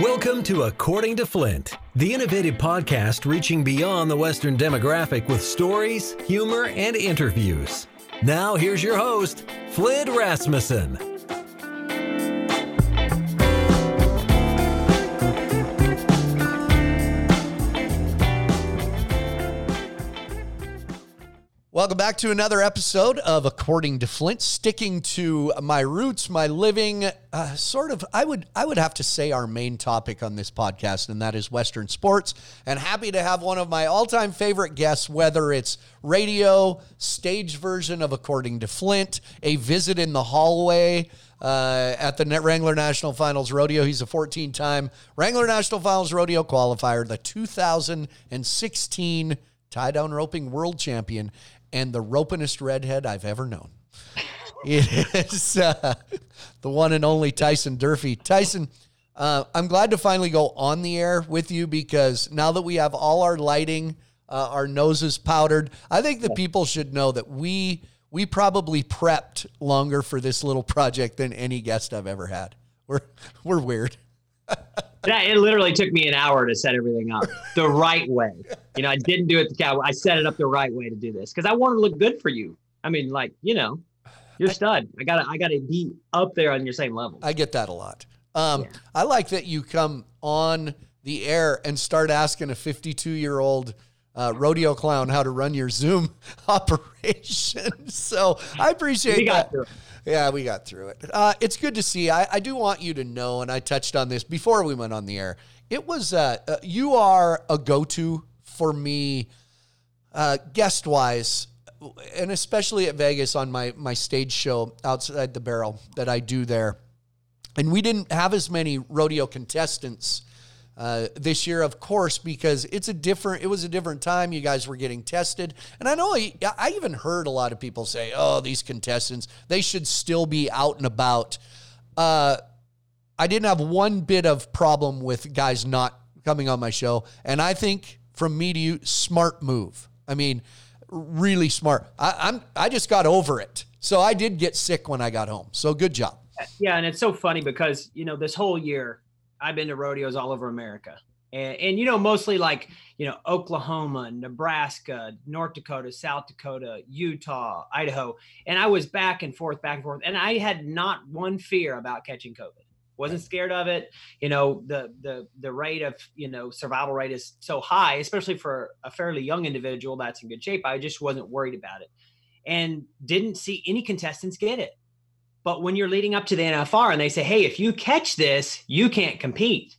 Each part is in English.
Welcome to According to Flint, the innovative podcast reaching beyond the Western demographic with stories, humor, and interviews. Now, here's your host, Flint Rasmussen. Welcome back to another episode of According to Flint, sticking to my roots, my living, uh, sort of. I would I would have to say our main topic on this podcast, and that is Western sports. And happy to have one of my all time favorite guests, whether it's radio, stage version of According to Flint, a visit in the hallway. Uh, at the Wrangler National Finals Rodeo. He's a 14 time Wrangler National Finals Rodeo qualifier, the 2016 tie down roping world champion, and the ropinest redhead I've ever known. it is uh, the one and only Tyson Durfee. Tyson, uh, I'm glad to finally go on the air with you because now that we have all our lighting, uh, our noses powdered, I think the people should know that we we probably prepped longer for this little project than any guest I've ever had. We're we're weird. Yeah, it literally took me an hour to set everything up the right way. You know, I didn't do it the cow. I set it up the right way to do this because I want to look good for you. I mean, like you know, you're stud. I gotta, I gotta be up there on your same level. I get that a lot. Um, yeah. I like that you come on the air and start asking a 52 year old uh, rodeo clown how to run your Zoom operation. so I appreciate that. Yeah, we got through it. Uh, it's good to see. I, I, do want you to know, and I touched on this before we went on the air. It was uh, uh you are a go to for me, uh, guest wise, and especially at Vegas on my my stage show outside the barrel that I do there. And we didn't have as many rodeo contestants uh, this year, of course, because it's a different. It was a different time. You guys were getting tested, and I know I, I even heard a lot of people say, "Oh, these contestants, they should still be out and about." Uh, I didn't have one bit of problem with guys not coming on my show, and I think from me to you, smart move. I mean, really smart. I, I'm I just got over it, so I did get sick when I got home. So good job. Yeah, and it's so funny because you know this whole year I've been to rodeos all over America. And, and, you know, mostly like, you know, Oklahoma, Nebraska, North Dakota, South Dakota, Utah, Idaho. And I was back and forth, back and forth. And I had not one fear about catching COVID. Wasn't scared of it. You know, the the the rate of, you know, survival rate is so high, especially for a fairly young individual that's in good shape. I just wasn't worried about it. And didn't see any contestants get it. But when you're leading up to the NFR and they say, hey, if you catch this, you can't compete.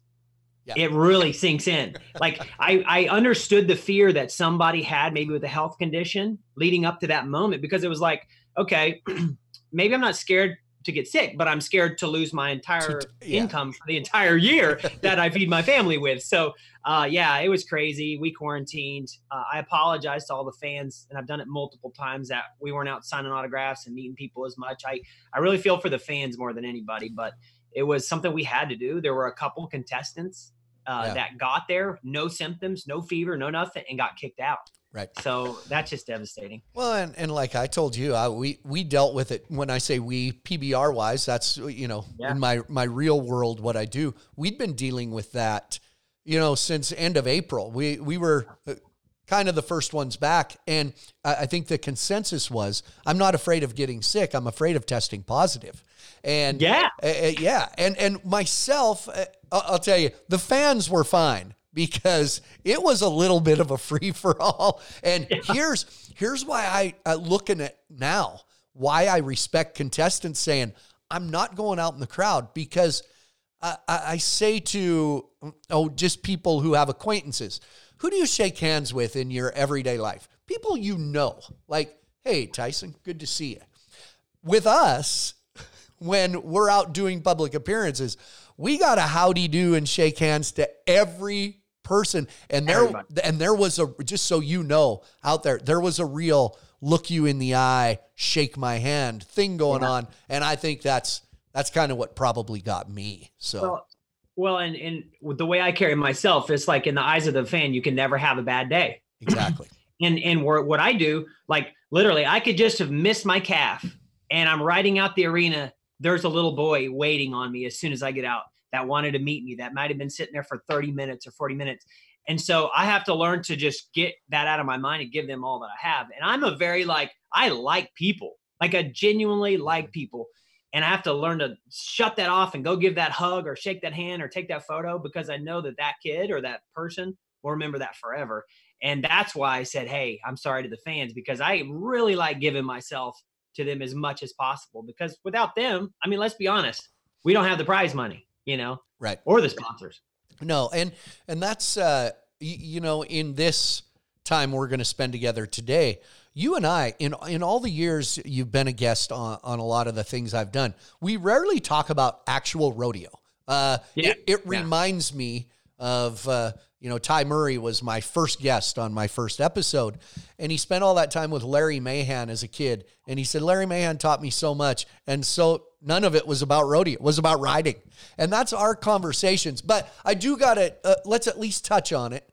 Yeah. It really sinks in. Like I, I understood the fear that somebody had maybe with a health condition leading up to that moment because it was like, okay, maybe I'm not scared to get sick, but I'm scared to lose my entire yeah. income for the entire year that I feed my family with. So, uh, yeah, it was crazy. We quarantined. Uh, I apologize to all the fans, and I've done it multiple times that we weren't out signing autographs and meeting people as much. I, I really feel for the fans more than anybody, but it was something we had to do. There were a couple contestants uh, yeah. that got there, no symptoms, no fever, no nothing, and got kicked out. Right. So that's just devastating. Well, and, and like I told you, I, we we dealt with it. When I say we, PBR wise, that's you know yeah. in my my real world what I do. We'd been dealing with that, you know, since end of April. We we were uh, kind of the first ones back, and I, I think the consensus was, I'm not afraid of getting sick. I'm afraid of testing positive. And yeah, uh, uh yeah, and and myself, uh, I'll tell you, the fans were fine because it was a little bit of a free for all. And yeah. here's here's why I, I looking at now why I respect contestants saying I'm not going out in the crowd because I, I, I say to oh just people who have acquaintances. Who do you shake hands with in your everyday life? People you know, like, hey, Tyson, good to see you. With us, when we're out doing public appearances, we got a howdy do and shake hands to every person. And there Everybody. and there was a just so you know out there, there was a real look you in the eye, shake my hand thing going yeah. on. And I think that's that's kind of what probably got me. So well, well, and and the way I carry myself, it's like in the eyes of the fan, you can never have a bad day. Exactly. and and what I do, like literally, I could just have missed my calf, and I'm riding out the arena. There's a little boy waiting on me as soon as I get out that wanted to meet me that might have been sitting there for 30 minutes or 40 minutes. And so I have to learn to just get that out of my mind and give them all that I have. And I'm a very like, I like people, like I genuinely like people. And I have to learn to shut that off and go give that hug or shake that hand or take that photo because I know that that kid or that person will remember that forever. And that's why I said, Hey, I'm sorry to the fans because I really like giving myself to them as much as possible because without them, I mean, let's be honest, we don't have the prize money, you know, right. Or the sponsors. No, and and that's uh, y- you know in this time we're going to spend together today. You and I, in in all the years you've been a guest on on a lot of the things I've done, we rarely talk about actual rodeo. Uh, yeah. It, it yeah. reminds me of uh, you know Ty Murray was my first guest on my first episode, and he spent all that time with Larry Mahan as a kid, and he said Larry Mahan taught me so much, and so none of it was about rodeo, it was about riding, and that's our conversations. But I do got to uh, let's at least touch on it.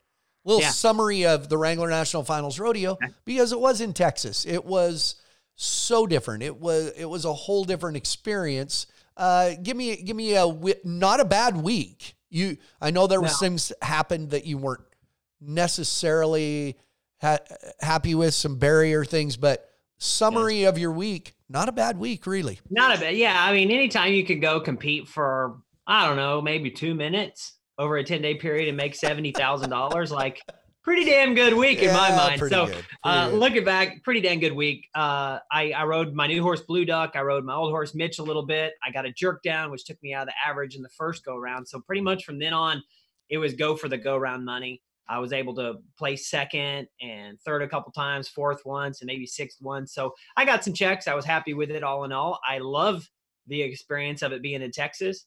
A little yeah. summary of the Wrangler National Finals Rodeo because it was in Texas. It was so different. It was it was a whole different experience. Uh, give me give me a not a bad week you, I know there were no. things happened that you weren't necessarily ha- happy with, some barrier things, but summary of your week, not a bad week, really. Not a bad, yeah. I mean, anytime you could go compete for, I don't know, maybe two minutes over a 10 day period and make $70,000, like pretty damn good week yeah, in my mind. So uh, looking back, pretty damn good week. Uh, I, I rode my new horse Blue Duck. I rode my old horse Mitch a little bit. I got a jerk down, which took me out of the average in the first go round. So pretty much from then on, it was go for the go round money. I was able to play second and third a couple times, fourth once, and maybe sixth once. So I got some checks. I was happy with it all in all. I love the experience of it being in Texas.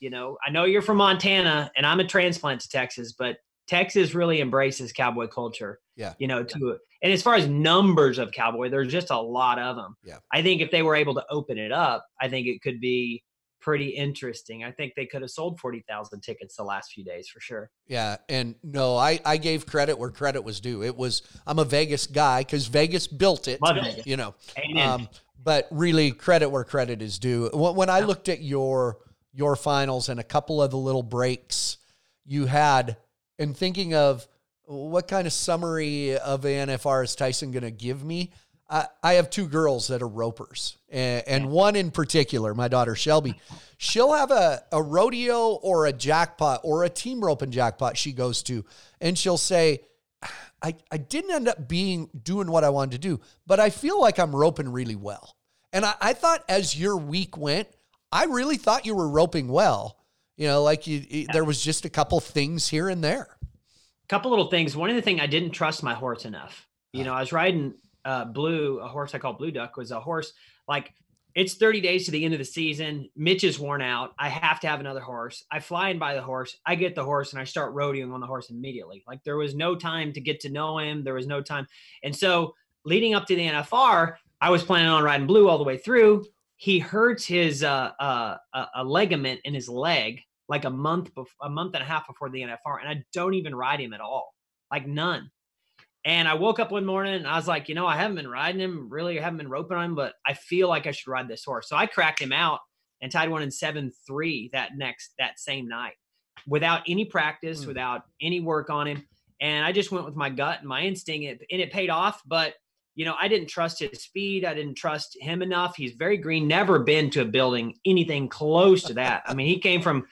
You know, I know you're from Montana and I'm a transplant to Texas, but Texas really embraces cowboy culture. Yeah. You know, to and as far as numbers of cowboy, there's just a lot of them. Yeah. I think if they were able to open it up, I think it could be pretty interesting. I think they could have sold 40,000 tickets the last few days for sure. Yeah. And no, I, I gave credit where credit was due. It was, I'm a Vegas guy because Vegas built it, Vegas. you know. Um, but really, credit where credit is due. When I looked at your your finals and a couple of the little breaks you had and thinking of what kind of summary of the NFR is Tyson going to give me? I, I have two girls that are ropers, and, and one in particular, my daughter Shelby. She'll have a, a rodeo or a jackpot or a team roping jackpot she goes to, and she'll say, I, I didn't end up being doing what I wanted to do, but I feel like I'm roping really well. And I, I thought as your week went, I really thought you were roping well. You know, like you, yeah. there was just a couple things here and there. A couple little things. One of the thing I didn't trust my horse enough. You uh-huh. know, I was riding uh, Blue, a horse I call Blue Duck, was a horse like it's 30 days to the end of the season. Mitch is worn out. I have to have another horse. I fly in buy the horse. I get the horse and I start rodeoing on the horse immediately. Like there was no time to get to know him. There was no time. And so leading up to the NFR, I was planning on riding blue all the way through. He hurts his uh, uh, a ligament in his leg like a month before, a month and a half before the NFR, and I don't even ride him at all, like none. And I woke up one morning and I was like, you know, I haven't been riding him really, I haven't been roping on him, but I feel like I should ride this horse. So I cracked him out and tied one in seven three that next that same night, without any practice, mm. without any work on him. And I just went with my gut and my instinct, and it paid off. But you know, I didn't trust his speed. I didn't trust him enough. He's very green, never been to a building anything close to that. I mean, he came from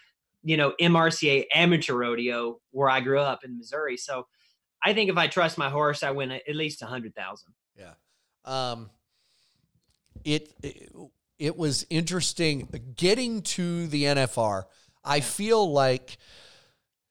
you know, MRCA amateur rodeo where I grew up in Missouri. So I think if I trust my horse, I win at least a hundred thousand. Yeah. Um, it, it, it was interesting getting to the NFR. I feel like,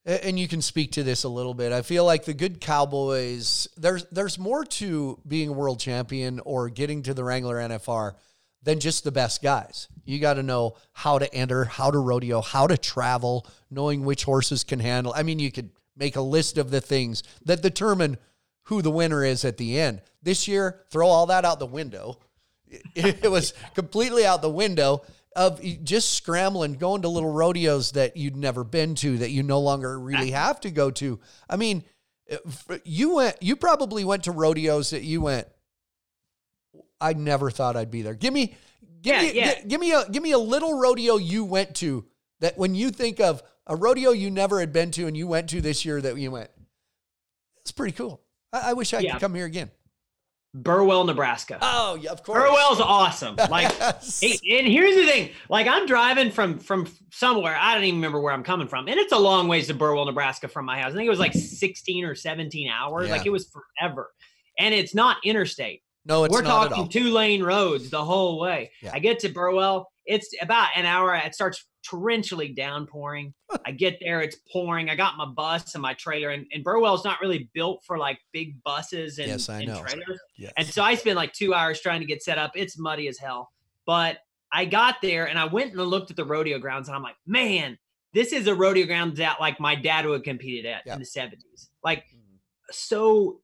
and you can speak to this a little bit. I feel like the good Cowboys. There's there's more to being a world champion or getting to the Wrangler NFR than just the best guys. You got to know how to enter, how to rodeo, how to travel, knowing which horses can handle. I mean, you could make a list of the things that determine who the winner is at the end. This year, throw all that out the window. It, was completely out the window of just scrambling, going to little rodeos that you'd never been to, that you no longer really have to go to. I mean, eh, you went, you probably went to rodeos that you went, I never thought I'd be there. Give me, give yeah, me, yeah. Give me a, give me a little rodeo you went to that when you think of a rodeo you never had been to and you went to this year that you went, it's pretty cool. I, I wish I Yeah. could come here again. Burwell, Nebraska. Oh, yeah, of course. Burwell's awesome. Like, Yes. And here's the thing: like I'm driving from from somewhere. I don't even remember where I'm coming from, and it's a long ways to Burwell, Nebraska, from my house. I think it was like 16 or 17 hours. Yeah. Like it was forever, and it's not interstate. no, it's We're talking two lane roads the whole way. Yeah. I get to Burwell. It's about an hour. It starts torrentially downpouring. I get there. It's pouring. I got my bus and my trailer, and, and Burwell's not really built for like big buses and, Yes, I and know. trailers. Yes. And so I spent like two hours trying to get set up. It's muddy as hell. But I got there and I went and looked at the rodeo grounds and I'm like, man, this is a rodeo ground that like my dad would have competed at Yeah. in the 70s. Like Mhm. so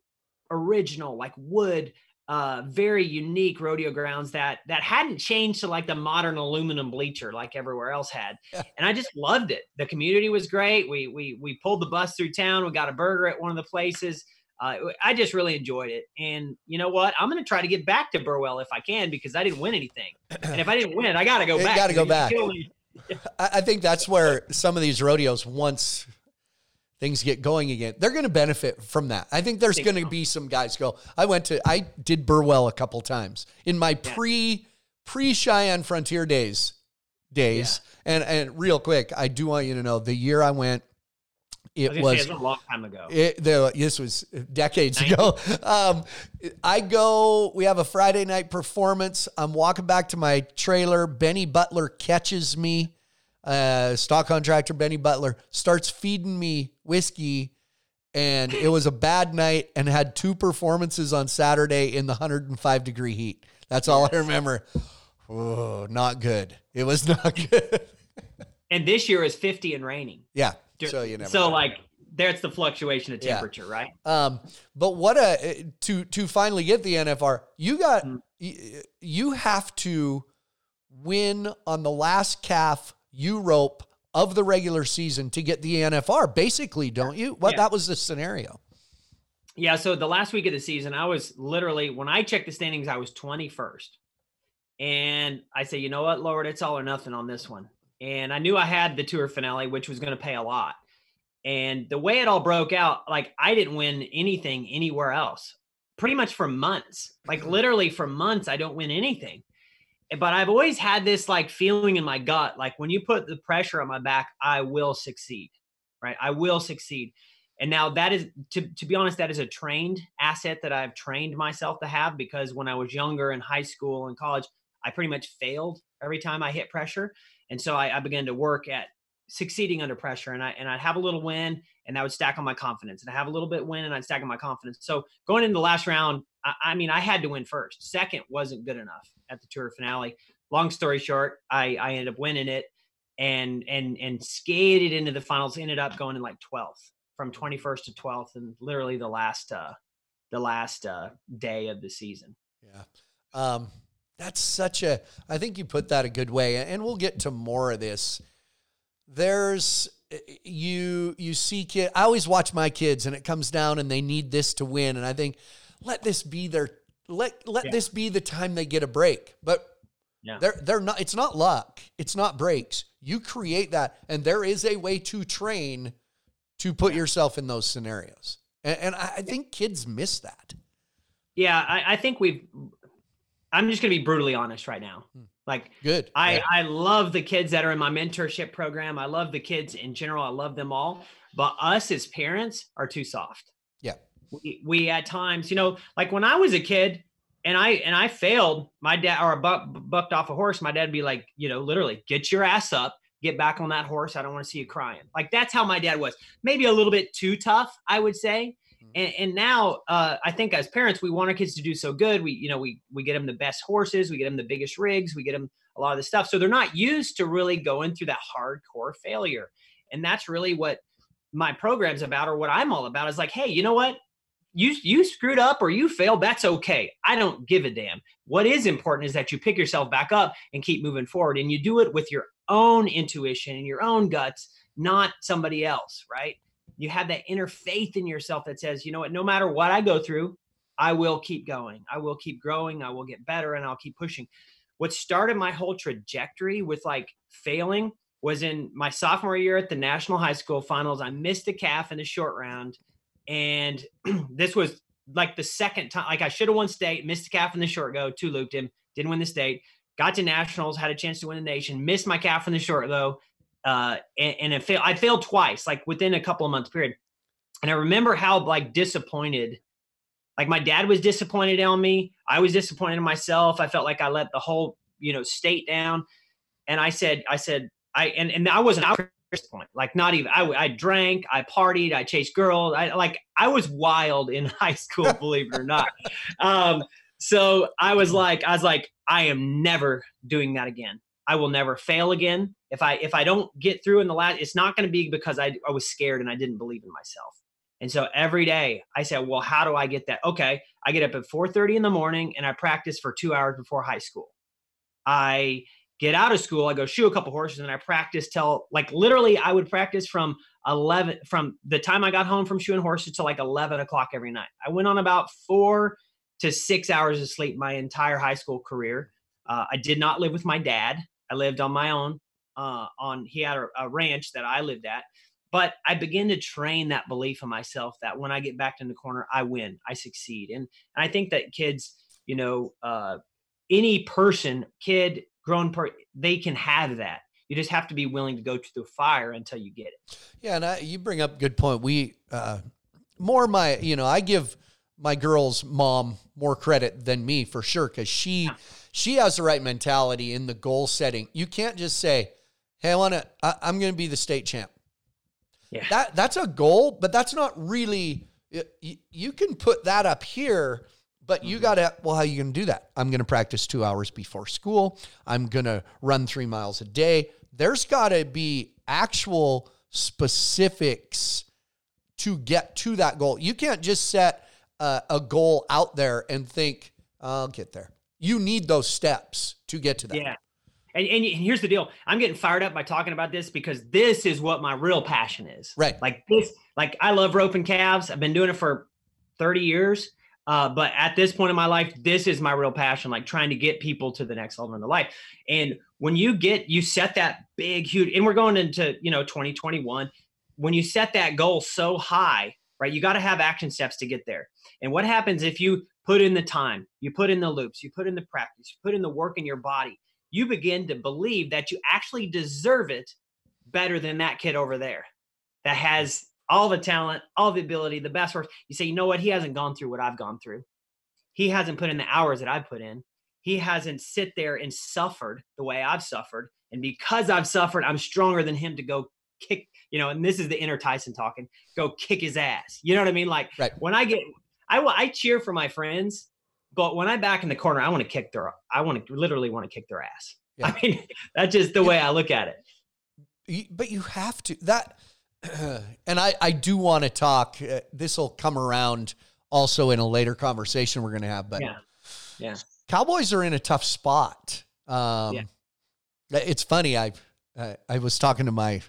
original, like wood, uh, very unique rodeo grounds that that hadn't changed to like the modern aluminum bleacher like everywhere else had. Yeah. And I just loved it. The community was great. We we we pulled the bus through town. We got a burger at one of the places. Uh, I just really enjoyed it. And you know what? I'm going to try to get back to Burwell if I can because I didn't win anything. And if I didn't win it, I got to go back. You back. gotta go back. you kill me. I, I think that's where some of these rodeos, once things get going again, they're going to benefit from that. I think there's going to be some guys go. I went to, I did Burwell a couple times in my pre pre Cheyenne Frontier days days. And and real quick, I do want you to know the year I went, it was, was say, it was a long time ago. it, the, this was decades ago. Um, I go, we have a Friday night performance. I'm walking back to my trailer. Benny Butler catches me. Uh, stock contractor Benny Butler starts feeding me whiskey. And it was a bad night and had two performances on Saturday in the 105 degree heat. That's all I remember. Oh, not good. It was not good. and this year is 50 and raining. yeah. So you never so know. like there's the fluctuation of Yeah. temperature, right? Um, but what a to to finally get the NFR, you got Mm. y- you have to win on the last calf you rope of the regular season to get the NFR, basically, don't you? What Yeah. that was the scenario. Yeah, so the last week of the season, I was literally when I checked the standings, I was 21st. And I said, you know what, Lord, it's all or nothing on this one. And I knew I had the tour finale, which was going to pay a lot. And the way it all broke out, like I didn't win anything anywhere else, pretty much for months. Like literally for months, I don't win anything. But I've always had this like feeling in my gut, like when you put the pressure on my back, I will succeed, right? I will succeed. And now that is, to, to be honest, that is a trained asset that I've trained myself to have because when I was younger in high school and college, I pretty much failed every time I hit pressure. And so I, I began to work at succeeding under pressure and I and I'd have a little win and that would stack on my confidence and I have a little bit win and I'd stack on my confidence. So going into the last round, I, I mean I had to win first. Second wasn't good enough at the tour finale. Long story short, I, I ended up winning it and and and skated into the finals, ended up going in like 12th from 21st to 12th and literally the last uh the last uh day of the season. Yeah. Um, that's such a, I think you put that a good way, and we'll get to more of this. There's, you, you see kid, I always watch my kids and it comes down and they need this to win. And I think, let this be their, let, let Yeah. this be the time they get a break. But Yeah. they're, they're not, it's not luck. It's not breaks. You create that. And there is a way to train to put yourself in those scenarios. And, and I, I think kids miss that. Yeah, I, I think we've I'm just gonna be brutally honest right now. Hmm. Like Good. I, Yeah. I love the kids that are in my mentorship program. I love the kids in general. I love them all. But us as parents are too soft. Yeah. We, we at times, you know, like when I was a kid and I and I failed, my dad or buck, bucked off a horse, my dad'd be like, you know, literally, get your ass up, get back on that horse. I don't want to see you crying. Like that's how my dad was. Maybe a little bit too tough, I would say. And, and now uh, I think as parents, we want our kids to do so good. We, you know, we we get them the best horses, we get them the biggest rigs, we get them a lot of the stuff. So they're not used to really going through that hardcore failure. And that's really what my program's about, or what I'm all about. Is like, hey, you know what? You you screwed up or you failed. That's okay. I don't give a damn. What is important is that you pick yourself back up and keep moving forward, and you do it with your own intuition and your own guts, not somebody else, right? You have that inner faith in yourself that says, you know what, no matter what I go through, I will keep going. I will keep growing. I will get better and I'll keep pushing. What started my whole trajectory with like failing was in my sophomore year at the national high school finals. I missed a calf in the short round, and this was like the second time. Like I should have won state, missed the calf in the short go, two looped him, didn't win the state. Got to nationals, had a chance to win the nation, missed my calf in the short though, uh, and, and it failed. I failed twice, like within a couple of months period. And I remember how like disappointed, like my dad was disappointed on me. I was disappointed in myself. I felt like I let the whole you know state down. And I said, I said, I and and I wasn't out at this point. Like not even I. I drank, I partied, I chased girls. I like I was wild in high school, believe it or not. Um, so I was like, I was like, I am never doing that again. I will never fail again. If I if I don't get through in the last, it's not going to be because I I was scared and I didn't believe in myself. And so every day I said, well, how do I get that? Okay, I get up at 4:30 in the morning and I practice for two hours before high school. I get out of school, I go shoe a couple horses, and I practice till like literally I would practice from 11 from the time I got home from shoeing horses to like 11 o'clock every night. I went on about four to six hours of sleep my entire high school career. Uh, I did not live with my dad. I lived on my own. Uh, on he had a, a ranch that I lived at, but I begin to train that belief in myself that when I get back in the corner, I win, I succeed, and, and I think that kids, you know, uh, any person, kid, grown per they can have that you just have to be willing to go to the fire until you get it yeah and I, you bring up good point we uh more my you know i give my girl's mom more credit than me for sure because she yeah. she has the right mentality in the goal setting you can't just say hey i want to i'm going to be the state champ yeah. that that's a goal but that's not really you, you can put that up here but you mm-hmm. got to, well, how are you going to do that? I'm going to practice two hours before school. I'm going to run three miles a day. There's got to be actual specifics to get to that goal. You can't just set a, a goal out there and think, I'll get there. You need those steps to get to that. Yeah. And, and, here's the deal i'm getting fired up by talking about this because this is what my real passion is right like this like i love roping calves i've been doing it for 30 years uh, but at this point in my life, this is my real passion, like trying to get people to the next level in their life. And when you get, you set that big, huge, and we're going into, you know, 2021. When you set that goal so high, right, you got to have action steps to get there. And what happens if you put in the time, you put in the loops, you put in the practice, you put in the work in your body, you begin to believe that you actually deserve it better than that kid over there that has all the talent, all the ability, the best work. You say, you know what? He hasn't gone through what I've gone through. He hasn't put in the hours that I've put in. He hasn't sit there and suffered the way I've suffered. And because I've suffered, I'm stronger than him to go kick, you know, and this is the inner Tyson talking, go kick his ass. You know what I mean? Like right. when I get, I, I cheer for my friends, but when I'm back in the corner, I want to kick their, I want to literally want to kick their ass. Yeah. I mean, that's just the yeah. way I look at it. But you have to, that, and I, I do want to talk. Uh, this will come around also in a later conversation we're going to have. But yeah, yeah, Cowboys are in a tough spot. Um, yeah. It's funny. I uh, I was talking to my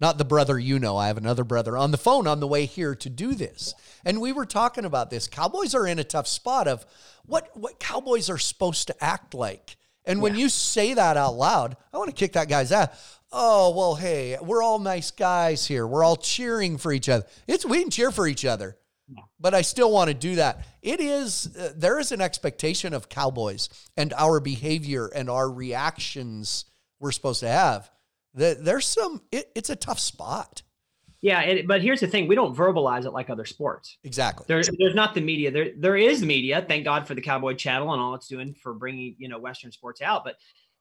not the brother you know. I have another brother on the phone on the way here to do this, and we were talking about this. Cowboys are in a tough spot of what what Cowboys are supposed to act like. And when yeah. you say that out loud, I want to kick that guy's ass oh well hey we're all nice guys here we're all cheering for each other it's we can cheer for each other but i still want to do that it is uh, there is an expectation of cowboys and our behavior and our reactions we're supposed to have that there's some it, it's a tough spot yeah, it, but here's the thing: we don't verbalize it like other sports. Exactly. There, there's not the media. There, there is media. Thank God for the Cowboy Channel and all it's doing for bringing you know Western sports out. But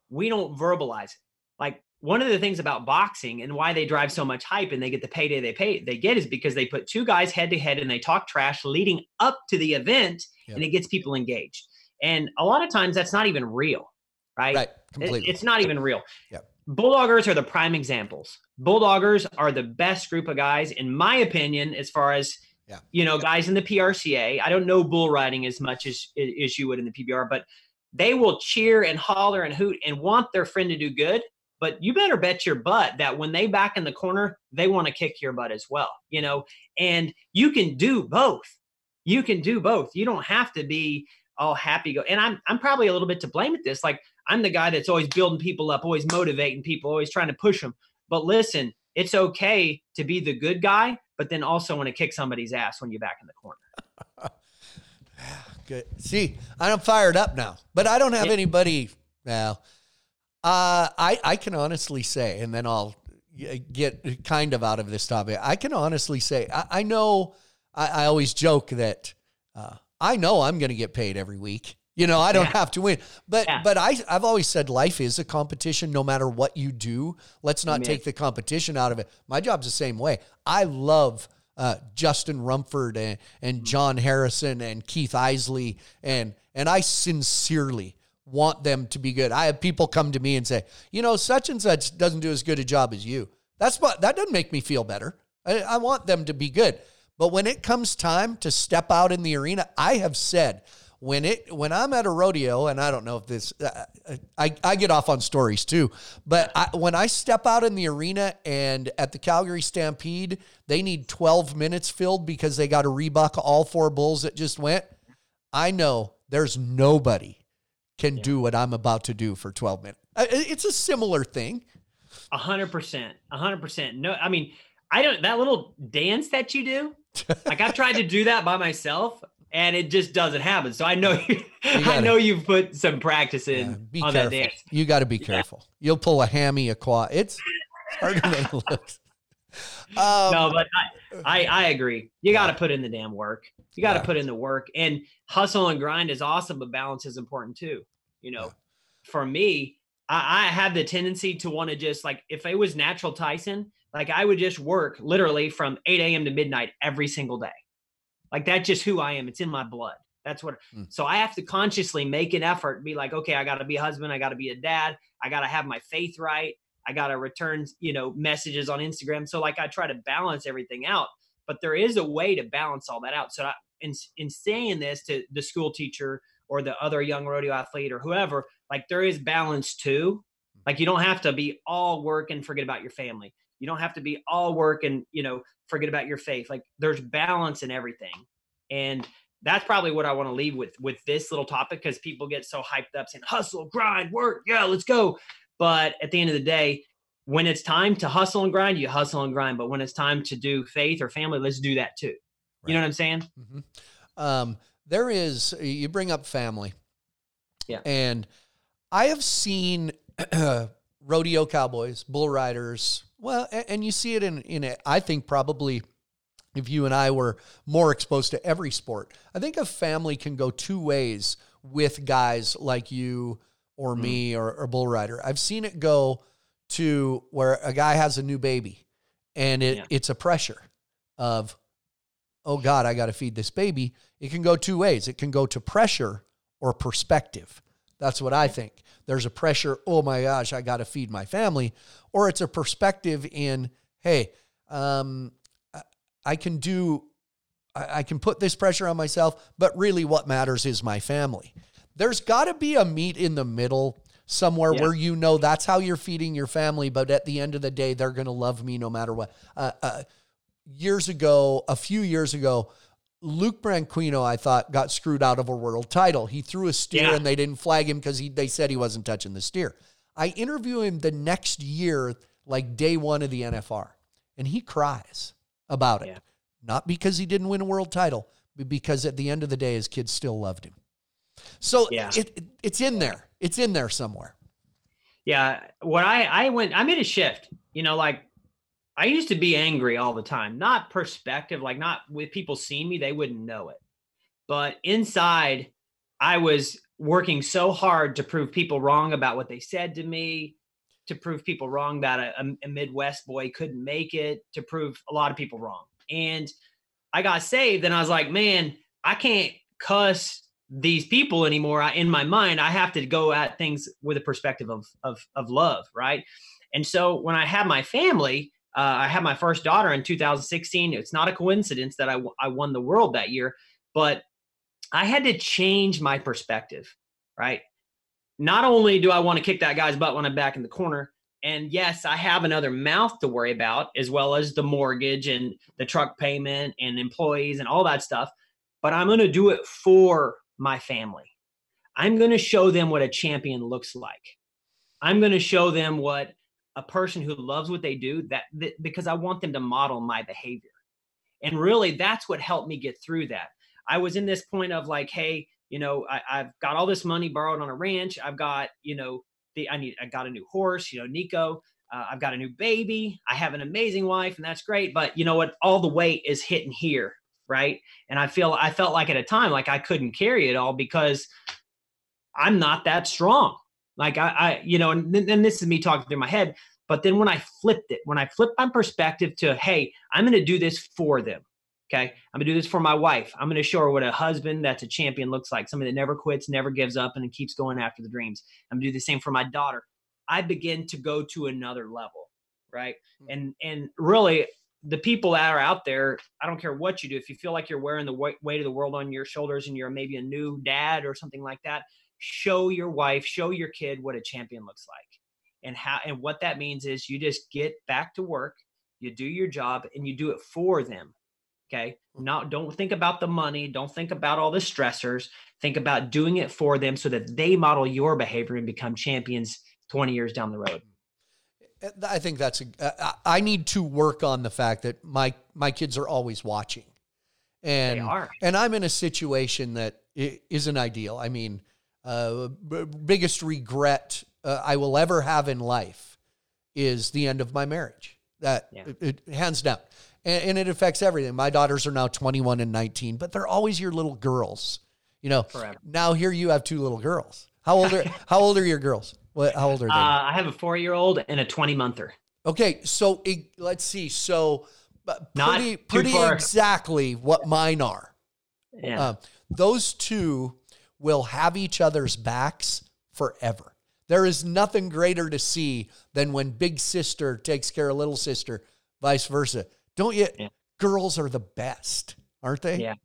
we don't verbalize it. Like one of the things about boxing and why they drive so much hype and they get the payday they pay they get is because they put two guys head to head and they talk trash leading up to the event yep. and it gets people engaged. And a lot of times that's not even real, right? Right. Completely. It, it's not even real. Yep. Bulldoggers are the prime examples. Bulldoggers are the best group of guys, in my opinion, as far as yeah. you know, guys in the PRCA. I don't know bull riding as much as as you would in the PBR, but they will cheer and holler and hoot and want their friend to do good but you better bet your butt that when they back in the corner, they want to kick your butt as well, you know, and you can do both. You can do both. You don't have to be all happy go. And I'm I'm probably a little bit to blame at this. Like I'm the guy that's always building people up, always motivating people, always trying to push them. But listen, it's okay to be the good guy, but then also want to kick somebody's ass when you're back in the corner. Good. See, I'm fired up now, but I don't have anybody now. Uh, I I can honestly say, and then I'll get kind of out of this topic. I can honestly say, I, I know. I, I, always joke that uh, I know I'm going to get paid every week. You know, I don't yeah. have to win, but yeah. but I I've always said life is a competition. No matter what you do, let's not take the competition out of it. My job's the same way. I love uh, Justin Rumford and, and John Harrison and Keith Isley and and I sincerely want them to be good. I have people come to me and say, you know, such and such doesn't do as good a job as you. That's what that doesn't make me feel better. I, I want them to be good. But when it comes time to step out in the arena, I have said when it when I'm at a rodeo, and I don't know if this, uh, I I get off on stories too, but I, when I step out in the arena and at the Calgary Stampede, they need 12 minutes filled because they got to rebuck all four bulls that just went. I know there's nobody can yeah. do what I'm about to do for 12 minutes. It's a similar thing. A hundred percent, a hundred percent. No, I mean, I don't that little dance that you do. like I've tried to do that by myself and it just doesn't happen. So I know you, you gotta, I know you've put some practice in yeah, on careful. that dance. You got to be careful. Yeah. You'll pull a hammy, a quad. It's harder than it looks. Um, no, but I, I, I agree. You got to put in the damn work. You got to yeah. put in the work, and hustle and grind is awesome, but balance is important too. You know, for me, I, I have the tendency to want to just like if it was natural Tyson, like I would just work literally from 8 a.m. to midnight every single day. Like that's just who I am. It's in my blood. That's what. Mm. So I have to consciously make an effort, be like, okay, I got to be a husband. I got to be a dad. I got to have my faith right. I got to return, you know, messages on Instagram. So like I try to balance everything out, but there is a way to balance all that out. So I, in in saying this to the school teacher or the other young rodeo athlete or whoever, like there is balance too. Like you don't have to be all work and forget about your family. You don't have to be all work and, you know, forget about your faith. Like there's balance in everything. And that's probably what I want to leave with with this little topic because people get so hyped up saying hustle, grind, work, yeah, let's go. But at the end of the day, when it's time to hustle and grind, you hustle and grind. But when it's time to do faith or family, let's do that too. Right. You know what I'm saying? Mm-hmm. Um, there is you bring up family, yeah, and I have seen rodeo cowboys, bull riders, well, and you see it in in it. I think probably if you and I were more exposed to every sport, I think a family can go two ways with guys like you or mm. me or, or bull rider. I've seen it go to where a guy has a new baby and it, yeah. it's a pressure of, oh God, I got to feed this baby. It can go two ways. It can go to pressure or perspective. That's what I think. There's a pressure, oh my gosh, I got to feed my family. Or it's a perspective in, hey, um, I can do, I, can put this pressure on myself, but really what matters is my family. There's got to be a meet in the middle somewhere yeah. where you know that's how you're feeding your family, but at the end of the day, they're going to love me no matter what. Uh, uh, years ago, a few years ago, Luke Branquinho, I thought, got screwed out of a world title. He threw a steer yeah. and they didn't flag him because they said he wasn't touching the steer. I interview him the next year, like day one of the NFR, and he cries about it. Yeah. Not because he didn't win a world title, but because at the end of the day, his kids still loved him. So yeah. it, it, it's in there. It's in there somewhere. Yeah. What I, I went, I made a shift, you know, like I used to be angry all the time, not perspective, like not with people seeing me, they wouldn't know it. But inside, I was working so hard to prove people wrong about what they said to me, to prove people wrong that a, a Midwest boy couldn't make it, to prove a lot of people wrong. And I got saved, and I was like, man, I can't cuss these people anymore. I, in my mind, I have to go at things with a perspective of, of, of love, right? And so when I had my family, Uh, I had my first daughter in 2016. It's not a coincidence that I, I won the world that year, but I had to change my perspective, right? Not only do I want to kick that guy's butt when I'm back in the corner, and yes, I have another mouth to worry about, as well as the mortgage and the truck payment and employees and all that stuff, but I'm going to do it for my family. I'm going to show them what a champion looks like. I'm going to show them what a person who loves what they do that, that because I want them to model my behavior. And really that's what helped me get through that. I was in this point of like, hey, you know, I, have got all this money borrowed on a ranch. I've got, you know, the I need I got a new horse, you know, Nico. Uh, I've got a new baby. I have an amazing wife, and that's great. But you know what? All the weight is hitting here, right? And I feel I felt like at a time like I couldn't carry it all because I'm not that strong. Like I, I you know, and then this is me talking through my head. But then when I flipped it, when I flipped my perspective to, hey, I'm going to do this for them. Okay. I'm going to do this for my wife. I'm going to show her what a husband that's a champion looks like somebody that never quits, never gives up, and keeps going after the dreams. I'm going to do the same for my daughter. I begin to go to another level. Right. Mm-hmm. And, and really, the people that are out there, I don't care what you do. If you feel like you're wearing the weight of the world on your shoulders and you're maybe a new dad or something like that, show your wife, show your kid what a champion looks like. And how and what that means is you just get back to work, you do your job and you do it for them. Okay. Not don't think about the money, don't think about all the stressors. Think about doing it for them so that they model your behavior and become champions 20 years down the road. Uh, I think that's a. I need to work on the fact that my my kids are always watching, and and I'm in a situation that isn't ideal. I mean, uh, b- biggest regret uh, I will ever have in life is the end of my marriage. That yeah. it, it, hands down, and, and, it affects everything. My daughters are now 21 and 19, but they're always your little girls. You know, Forever. now here you have two little girls. How old are How old are your girls? What? How old are they? Uh, I have a four year old and a 20 monther. Okay, so it, let's see. So pretty pretty exactly what mine are. Yeah. Uh, those two will have each other's backs forever. There is nothing greater to see than when big sister takes care of little sister, vice versa. Don't you? Yeah. Girls are the best, aren't they? Yeah.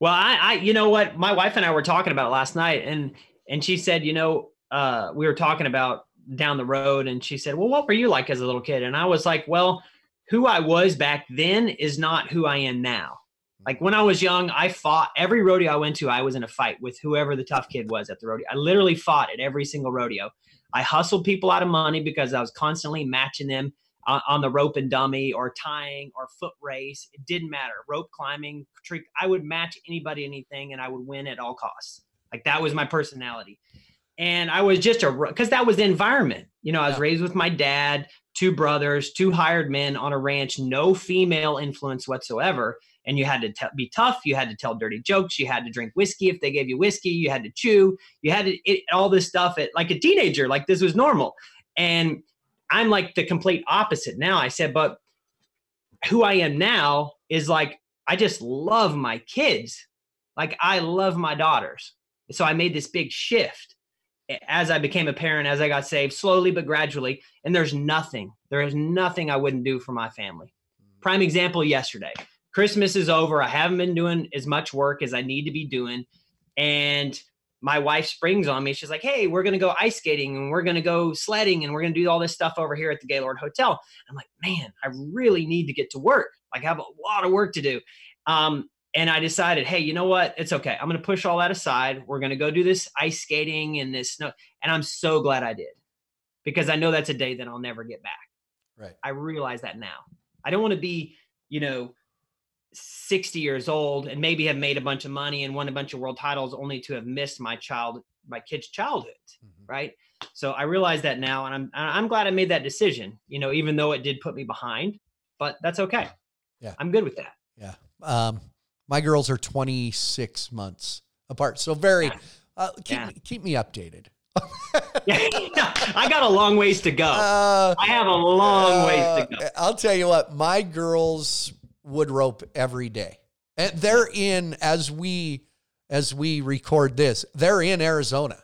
Well, I, I, you know what, my wife and I were talking about last night, and and she said, you know, uh, we were talking about down the road, and she said, well, what were you like as a little kid? And I was like, well, who I was back then is not who I am now. Like when I was young, I fought every rodeo I went to. I was in a fight with whoever the tough kid was at the rodeo. I literally fought at every single rodeo. I hustled people out of money because I was constantly matching them on, on the rope and dummy or tying or foot race. It didn't matter. Rope climbing, trick. I would match anybody, anything, and I would win at all costs. Like that was my personality. And I was just a because that was the environment. You know, I was yeah. raised with my dad, two brothers, two hired men on a ranch, no female influence whatsoever and you had to t- be tough. You had to tell dirty jokes. You had to drink whiskey if they gave you whiskey. You had to chew. You had to it, all this stuff at like a teenager. Like this was normal. And I'm like the complete opposite now. I said, but who I am now is like I just love my kids. Like I love my daughters. So I made this big shift as I became a parent, as I got saved, slowly but gradually. And there's nothing, there is nothing I wouldn't do for my family. Prime example yesterday. Christmas is over. I haven't been doing as much work as I need to be doing. And my wife springs on me. She's like, Hey, we're going to go ice skating and we're going to go sledding and we're going to do all this stuff over here at the Gaylord Hotel. I'm like, Man, I really need to get to work. Like, I have a lot of work to do. Um, and I decided, Hey, you know what? It's okay. I'm going to push all that aside. We're going to go do this ice skating and this snow. And I'm so glad I did because I know that's a day that I'll never get back. Right. I realize that now. I don't want to be, you know, 60 years old and maybe have made a bunch of money and won a bunch of world titles only to have missed my child my kid's childhood mm-hmm. right so i realize that now and i'm i'm glad i made that decision you know even though it did put me behind but that's okay yeah i'm good with that yeah um my girls are 26 months apart so very uh, keep yeah. keep me updated yeah, I got a long ways to go. Uh, I have a long uh, ways to go. I'll tell you what, my girls would rope every day. And they're in as we as we record this, they're in Arizona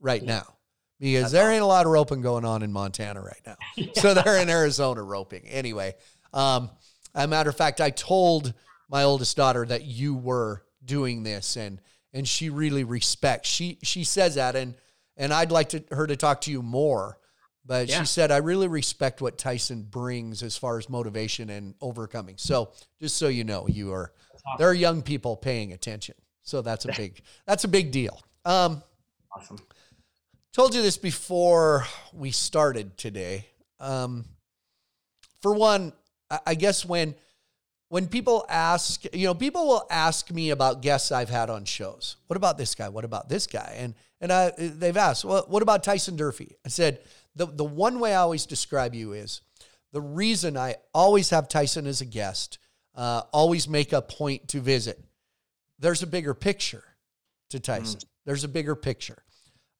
right yeah. now. Because That's there ain't a lot of roping going on in Montana right now. yeah. So they're in Arizona roping. Anyway, um, a matter of fact, I told my oldest daughter that you were doing this and and she really respects. She she says that and and I'd like to her to talk to you more but yeah. she said, I really respect what Tyson brings as far as motivation and overcoming. So just so you know, you are awesome. there are young people paying attention. So that's a big that's a big deal. Um, awesome. Told you this before we started today. Um, for one, I guess when when people ask, you know, people will ask me about guests I've had on shows. What about this guy? What about this guy? And and I, they've asked, well, what about Tyson Durfee? I said the the one way I always describe you is the reason I always have Tyson as a guest, uh, always make a point to visit. There's a bigger picture to Tyson. Mm. There's a bigger picture.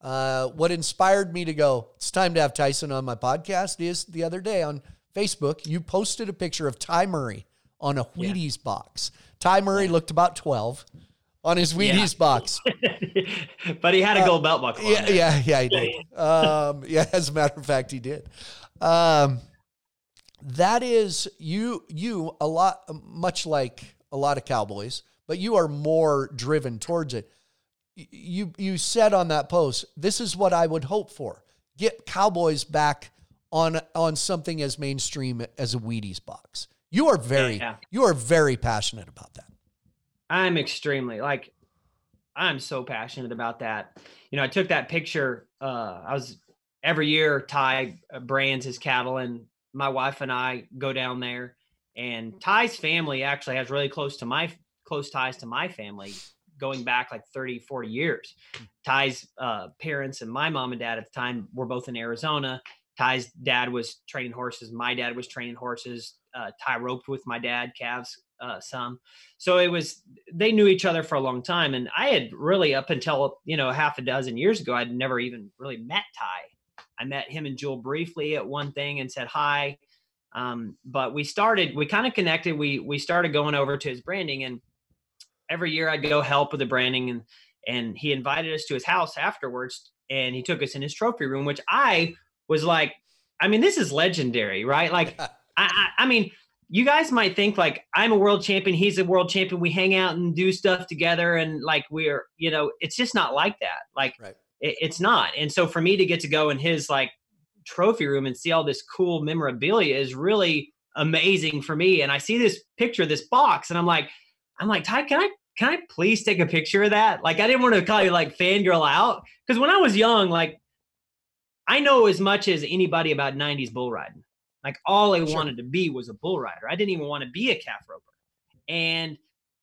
Uh, what inspired me to go, it's time to have Tyson on my podcast is the other day on Facebook, you posted a picture of Ty Murray on a Wheaties yeah. box. Ty Murray looked about 12 on his Wheaties yeah. box. but he had a gold uh, belt buckle. Yeah, yeah, yeah, he did. um, yeah, as a matter of fact, he did. Um, that is you you a lot much like a lot of cowboys, but you are more driven towards it. You you said on that post, this is what I would hope for. Get cowboys back on on something as mainstream as a Wheaties box. You are very yeah. you are very passionate about that. I'm extremely like I'm so passionate about that. You know, I took that picture. Uh, I was every year Ty brands his cattle, and my wife and I go down there. And Ty's family actually has really close to my close ties to my family, going back like 30, 40 years. Ty's uh, parents and my mom and dad at the time were both in Arizona. Ty's dad was training horses. My dad was training horses. Uh, Ty roped with my dad, calves uh, some. So it was they knew each other for a long time, and I had really up until you know half a dozen years ago, I'd never even really met Ty. I met him and Jewel briefly at one thing and said hi, um, but we started we kind of connected. We we started going over to his branding, and every year I'd go help with the branding, and and he invited us to his house afterwards, and he took us in his trophy room, which I was like, I mean, this is legendary, right? Like, I, I, I mean, you guys might think like I'm a world champion, he's a world champion. We hang out and do stuff together, and like we're, you know, it's just not like that. Like, right. it, it's not. And so for me to get to go in his like trophy room and see all this cool memorabilia is really amazing for me. And I see this picture, this box, and I'm like, I'm like, Ty, can I can I please take a picture of that? Like, I didn't want to call you like fangirl out because when I was young, like I know as much as anybody about 90s bull riding. Like all I sure. wanted to be was a bull rider. I didn't even want to be a calf roper. And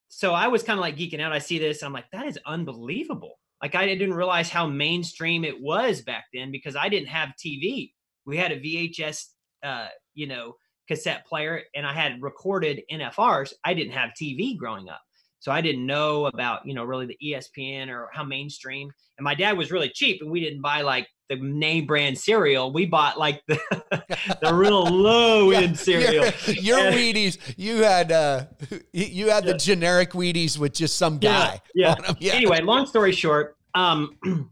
so I was kind of like geeking out. I see this, I'm like, that is unbelievable. Like I didn't realize how mainstream it was back then because I didn't have TV. We had a VHS, uh, you know, cassette player, and I had recorded NFRs. I didn't have TV growing up. So I didn't know about, you know, really the ESPN or how mainstream. And my dad was really cheap and we didn't buy like the name brand cereal. We bought like the the real low end cereal. Your, your and, Wheaties, you had uh you had the generic Wheaties with just some guy. Yeah. yeah. yeah. Anyway, long story short, um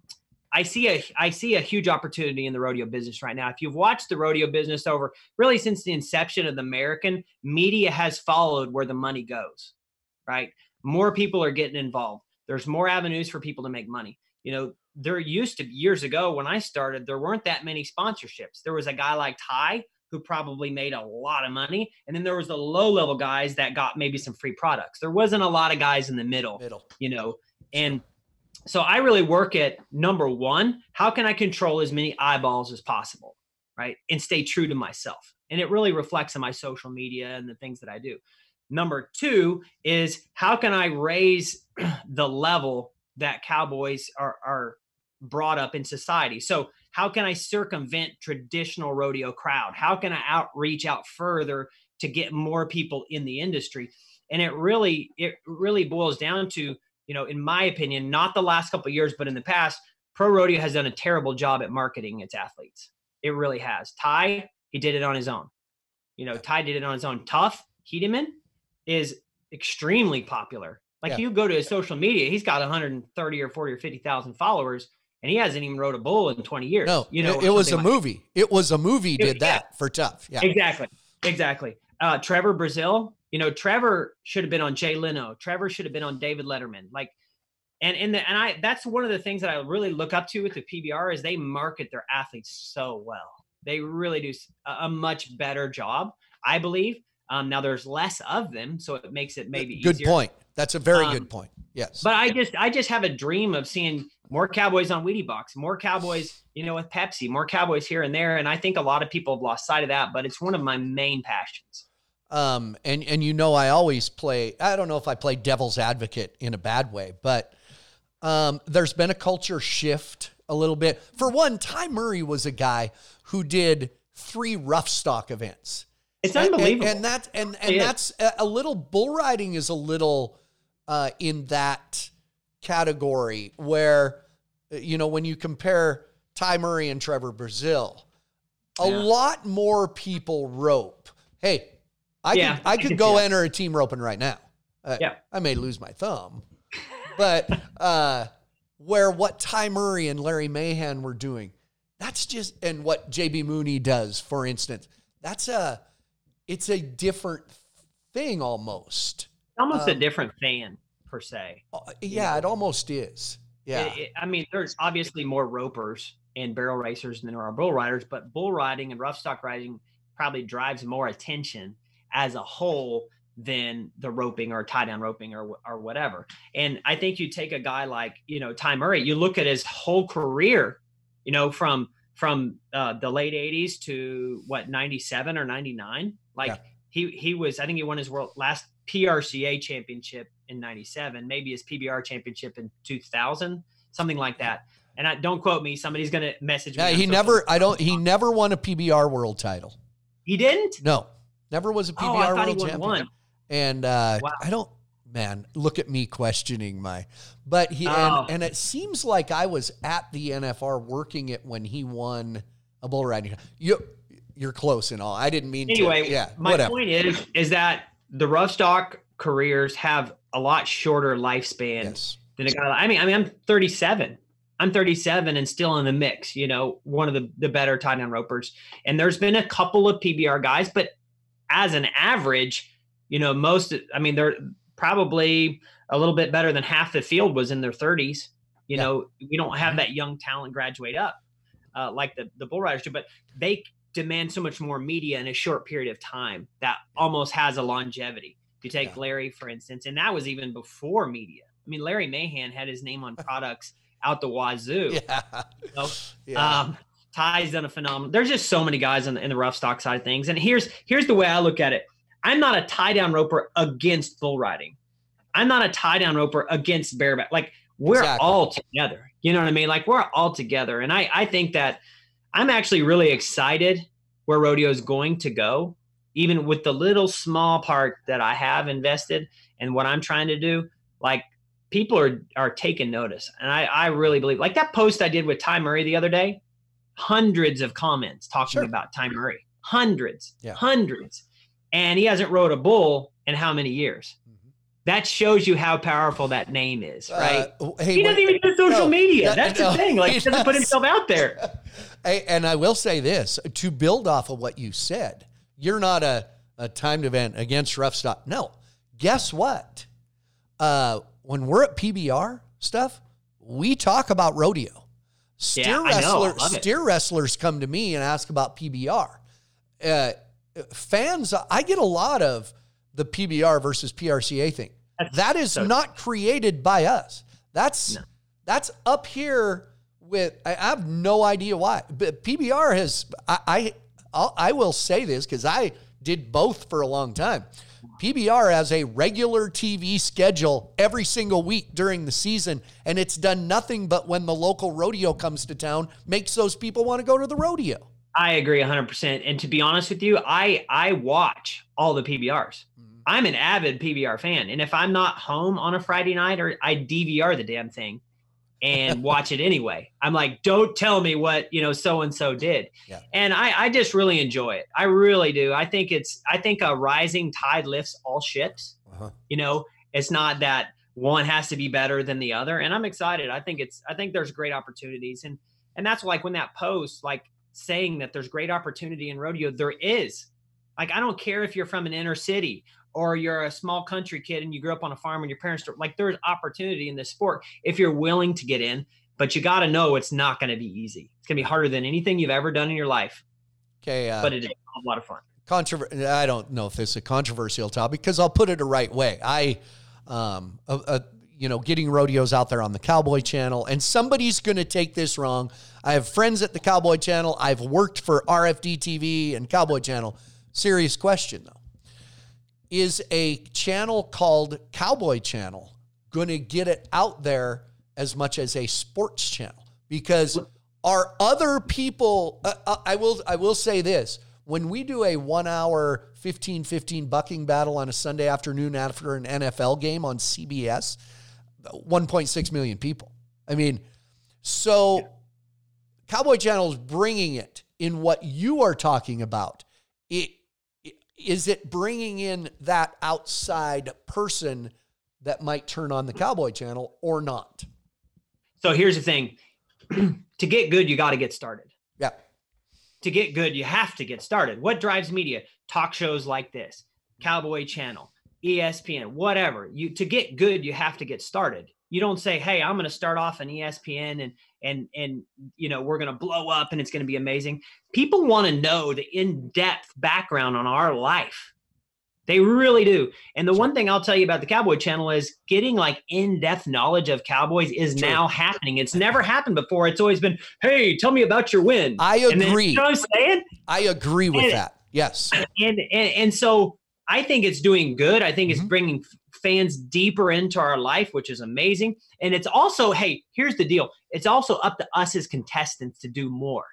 I see a I see a huge opportunity in the rodeo business right now. If you've watched the rodeo business over really since the inception of the American, media has followed where the money goes. Right? More people are getting involved. There's more avenues for people to make money. You know, there used to years ago when I started, there weren't that many sponsorships. There was a guy like Ty who probably made a lot of money, and then there was the low level guys that got maybe some free products. There wasn't a lot of guys in the middle, middle. you know, and so I really work at number one, how can I control as many eyeballs as possible, right, and stay true to myself. And it really reflects in my social media and the things that I do. Number two is how can I raise the level that cowboys are, are brought up in society? So, how can I circumvent traditional rodeo crowd? How can I outreach out further to get more people in the industry? And it really, it really boils down to, you know, in my opinion, not the last couple years, but in the past, pro rodeo has done a terrible job at marketing its athletes. It really has. Ty, he did it on his own. You know, Ty did it on his own. Tuff, Hedeman, is extremely popular. Like yeah. you go to his social media, he's got 130 or 40 or 50,000 followers and he hasn't even rode a bull in 20 years. No, you know, it, was a like movie. That. It was a movie did that for Tuff. Yeah. Exactly. Exactly. Uh, Trevor Brazile, you know, Trevor should have been on Jay Leno. Trevor should have been on David Letterman. Like, and and the, and I that's one of the things that I really look up to with the PBR is they market their athletes so well. They really do a much better job, I believe, um, now there's less of them, so it makes it maybe easier. good easier. point. That's a very um, good point. Yes. But I just I just have a dream of seeing more cowboys on Wheatie Box, more cowboys, you know, with Pepsi, more cowboys here and there. And I think a lot of people have lost sight of that, but it's one of my main passions. Um, and and you know, I always play. I don't know if I play devil's advocate in a bad way, but um, there's been a culture shift a little bit. For one, Ty Murray was a guy who did three rough stock events. It's unbelievable, and, and, and that and and that's a, a, little bull riding is a little uh, in that category where you know when you compare Ty Murray and Trevor Brazile, a yeah. lot more people rope. Hey, I yeah. could I could go yeah. enter a team roping right now. Uh, yeah. I may lose my thumb, but uh, where what Ty Murray and Larry Mahan were doing, that's just and what JB Mauney does, for instance, that's a it's a different thing almost. Almost um, a different fan per se. Uh, yeah, know? it almost is. Yeah. It, it, I mean, there's obviously more ropers and barrel racers than there are bull riders, but bull riding and rough stock riding probably drives more attention as a whole than the roping or tie down roping or or whatever. And I think you take a guy like you know Ty Murray, you look at his whole career, you know from from uh, the late '80s to what '97 or '99. Like yeah. he he was, I think he won his world last PRCA championship in '97, maybe his PBR championship in 2000, something like that. And I, don't quote me. Somebody's gonna message me. Yeah, he never. I don't. He never won a PBR world title. He didn't. No, never was a PBR oh, world champion. One. And uh, wow. I don't. Man, look at me questioning my. But he oh. and, and it seems like I was at the NFR working it when he won a bull riding. You you're close and all. I didn't mean anyway, to. Yeah. My whatever. point is is that the rough stock careers have a lot shorter lifespan yes. than a guy. I mean, I mean, I'm 37. I'm 37 and still in the mix. You know, one of the the better tie down ropers. And there's been a couple of PBR guys, but as an average, you know, most. I mean, they're probably a little bit better than half the field was in their 30s. You yeah. know, we don't have that young talent graduate up uh, like the the bull riders do, but they demand so much more media in a short period of time that almost has a longevity. If you take yeah. Larry, for instance, and that was even before media. I mean, Larry Mahan had his name on products out the wazoo. Yeah. Know? yeah. Um, Ty's done a phenomenal. There's just so many guys in the, in the rough stock side of things. And here's here's the way I look at it. I'm not a tie down roper against bull riding. I'm not a tie down roper against bareback. Like we're exactly. all together. You know what I mean? Like we're all together. And I I think that I'm actually really excited where rodeo is going to go, even with the little small part that I have invested and what I'm trying to do. Like people are are taking notice, and I I really believe like that post I did with Ty Murray the other day, hundreds of comments talking sure. about Ty Murray, hundreds, yeah. hundreds, and he hasn't rode a bull in how many years? That shows you how powerful that name is, uh, right? Uh, hey, he doesn't wait, even do social no, media. That's no, the thing. Like, he doesn't put himself out there. Hey, and I will say this to build off of what you said, you're not a, a timed event against rough stock. No. Guess what? Uh, when we're at PBR stuff, we talk about rodeo. Steer yeah, wrestlers, steer wrestlers come to me and ask about PBR. Uh, fans, I get a lot of the PBR versus PRCA thing. That's that is so not created by us. That's no. that's up here with. I have no idea why. But PBR has. I I, I'll, I will say this because I did both for a long time. PBR has a regular TV schedule every single week during the season, and it's done nothing but when the local rodeo comes to town, makes those people want to go to the rodeo. I agree 100%. And to be honest with you, I I watch all the PBRs. I'm an avid PBR fan, and if I'm not home on a Friday night, or I DVR the damn thing and watch it anyway. I'm like, don't tell me what you know so and so did, yeah. and I I just really enjoy it. I really do. I think it's I think a rising tide lifts all ships. Uh-huh. You know, it's not that one has to be better than the other, and I'm excited. I think it's I think there's great opportunities, and and that's like when that post like saying that there's great opportunity in rodeo, there is. Like I don't care if you're from an inner city or you're a small country kid and you grew up on a farm and your parents like there's opportunity in this sport if you're willing to get in but you got to know it's not going to be easy. It's going to be harder than anything you've ever done in your life. Okay uh, but it is a lot of fun. Controver- i don't know if this is a controversial topic because i'll put it the right way. I um you know, getting rodeos out there on the Cowboy Channel. And somebody's going to take this wrong. I have friends at the Cowboy Channel. I've worked for RFD TV and Cowboy Channel. Serious question, though. Is a channel called Cowboy Channel going to get it out there as much as a sports channel? Because are other people, uh, uh I will, I will say this when we do a one hour 15 15 bucking battle on a Sunday afternoon after an NFL game on CBS, 1.6 million people. I mean, so yeah. Cowboy Channel is bringing it in what you are talking about. It, is it bringing in that outside person that might turn on the Cowboy Channel or not? So here's the thing to get good, you got to get started Yeah. to get good, you have to get started. What drives media? Talk shows like this, Cowboy Channel, ESPN, whatever. You to get good, you have to get started. You don't say, "Hey, I'm going to start off an ESPN and and and you know we're going to blow up and it's going to be amazing." People want to know the in-depth background on our life. They really do. And the one thing I'll tell you about the Cowboy Channel is getting like in-depth knowledge of Cowboys is True. now happening. It's never happened before. It's always been, "Hey, tell me about your win." I agree. Then, you know what I'm saying? I agree with and, that. Yes. And, and and so I think it's doing good. I think mm-hmm. it's bringing fans deeper into our life, which is amazing. And it's also, hey, here's the deal. It's also up to us as contestants to do more.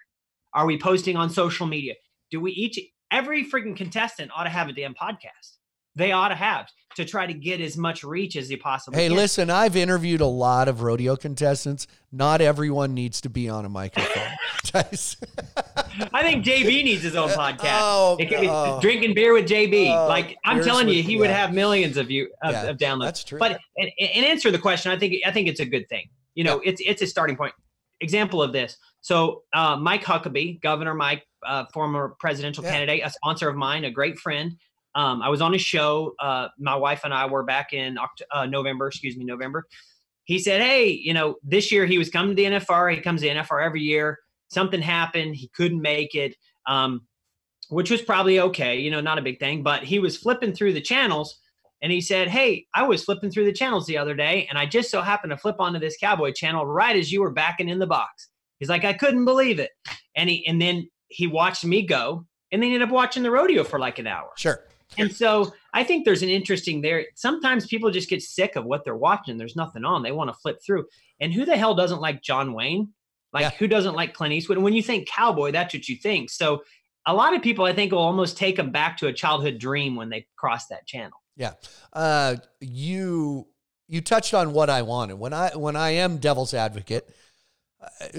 Are we posting on social media? Do we each every freaking contestant ought to have a damn podcast. They ought to have to try to get as much reach as they possibly hey, can. listen, I've interviewed a lot of rodeo contestants. Not everyone needs to be on a microphone. I think JB needs his own podcast. Oh, it could be oh. drinking beer with JB. Oh, like I'm telling you, he yeah. would have millions of you of, yeah, of downloads. That's true. But and, and, answer the question, I think I think it's a good thing. You know, yeah. it's it's a starting point. Example of this. So uh, Mike Huckabee, Governor Mike uh, former presidential candidate, a sponsor of mine, a great friend. Um, I was on his show. Uh, my wife and I were back in Oct- uh, November, excuse me, November. He said, Hey, you know, this year he was coming to the NFR. He comes to the NFR every year. Something happened. He couldn't make it, um, which was probably okay, you know, not a big thing. But he was flipping through the channels and he said, Hey, I was flipping through the channels the other day and I just so happened to flip onto this cowboy channel right as you were backing in the box. He's like, I couldn't believe it. And he, and then he watched me go and they ended up watching the rodeo for like an hour. Sure. And so I think there's an interesting there. Sometimes people just get sick of what they're watching. There's nothing on. They want to flip through. And who the hell doesn't like John Wayne? Like yeah. who doesn't like Clint Eastwood? And when you think cowboy, that's what you think. So a lot of people I think will almost take them back to a childhood dream when they cross that channel. Yeah. Uh, you you touched on what I wanted. When I when I am devil's advocate,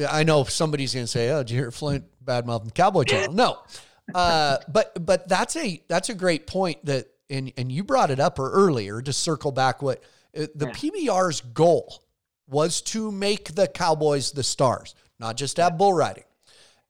I know somebody's going to say, "Oh, did you hear Flint badmouth the Cowboy Channel?" No, uh, but but that's a that's a great point that and and you brought it up earlier to circle back what uh, the yeah. PBR's goal was to make the Cowboys the stars, not just have bull riding.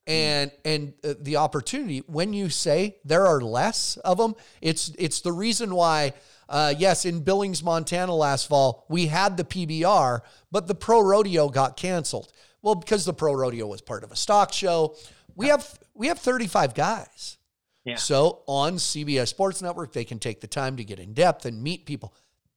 And and uh, the opportunity when you say there are less of them, it's it's the reason why. Uh, yes, in Billings, Montana last fall, we had the PBR, but the pro rodeo got canceled. Well, because the pro rodeo was part of a stock show, we have we have 35 guys. Yeah. So on CBS Sports Network, they can take the time to get in depth and meet people.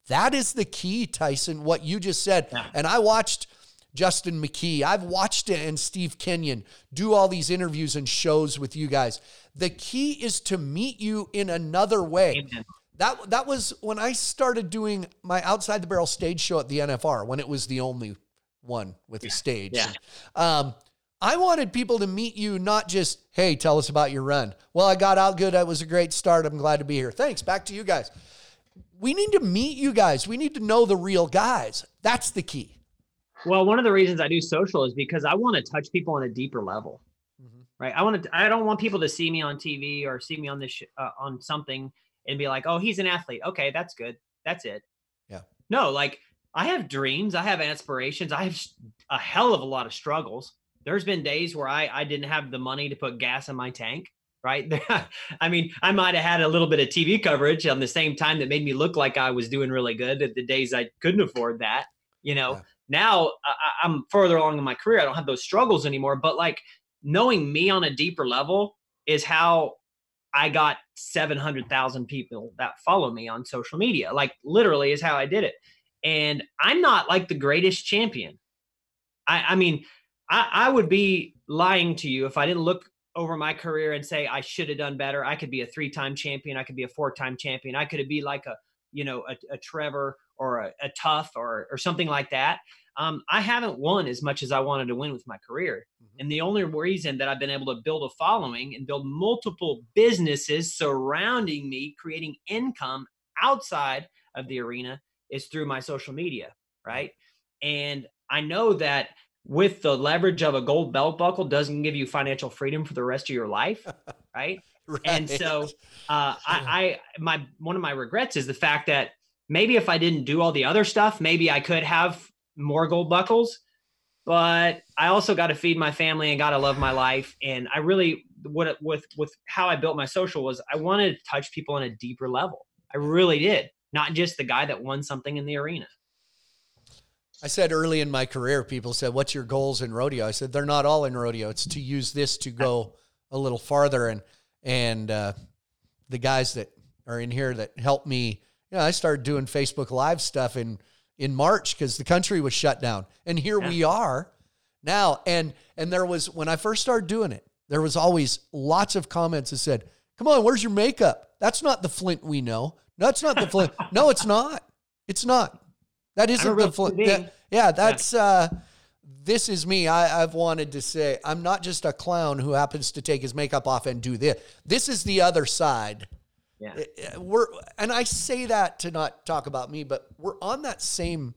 That is the key, Tyson, what you just said. Yeah. And I watched Justin McKee. I've watched it and Steve Kenyon do all these interviews and shows with you guys. The key is to meet you in another way. Amen. That that was when I started doing my outside the barrel stage show at the NFR when it was the only one with a stage. Yeah. Um, I wanted people to meet you, not just, hey, tell us about your run. Well, I got out good. That was a great start. I'm glad to be here. Thanks. Back to you guys. We need to meet you guys. We need to know the real guys. That's the key. Well, one of the reasons I do social is because I want to touch people on a deeper level. Mm-hmm. Right. I want to, I don't want people to see me on TV or see me on this, sh- uh, on something and be like, oh, he's an athlete. Okay. That's good. That's it. Yeah. No, like I have dreams, I have aspirations, I have a hell of a lot of struggles. There's been days where I I didn't have the money to put gas in my tank, right? I mean, I might have had a little bit of TV coverage on the same time that made me look like I was doing really good at the days I couldn't afford that. You know, yeah. now I, I'm further along in my career. I don't have those struggles anymore. But like knowing me on a deeper level is how I got 700,000 people that follow me on social media. Like literally is how I did it And I'm not like the greatest champion. I, I mean, I, I would be lying to you if I didn't look over my career and say I should have done better. I could be a three-time champion. I could be a four-time champion. I could be like a, you know, a, a Trevor or a, a Tuff or or something like that. Um, I haven't won as much as I wanted to win with my career. Mm-hmm. And the only reason that I've been able to build a following and build multiple businesses surrounding me, creating income outside of the arena is through my social media. Right. And I know that with the leverage of a gold belt buckle doesn't give you financial freedom for the rest of your life. Right. right. And so uh, I, I, my, one of my regrets is the fact that maybe if I didn't do all the other stuff, maybe I could have more gold buckles. But I also got to feed my family and got to love my life. And I really, what with with how I built my social was I wanted to touch people on a deeper level. I really did, not just the guy that won something in the arena. I said early in my career, people said, "What's your goals in rodeo?" I said, "They're not all in rodeo. It's to use this to go a little farther." And and uh, the guys that are in here that helped me, you know, I started doing Facebook Live stuff in in March because the country was shut down. And here yeah. we are now. And and there was when I first started doing it, there was always lots of comments that said, Come on, where's your makeup? That's not the Flint we know. No, that's not the Flint. no, it's not. It's not. That isn't the Flint. That, yeah, that's yeah. uh this is me. I, I've wanted to say I'm not just a clown who happens to take his makeup off and do this. This is the other side yeah. Eh, eh, we're and I say that to not talk about me, but we're on that same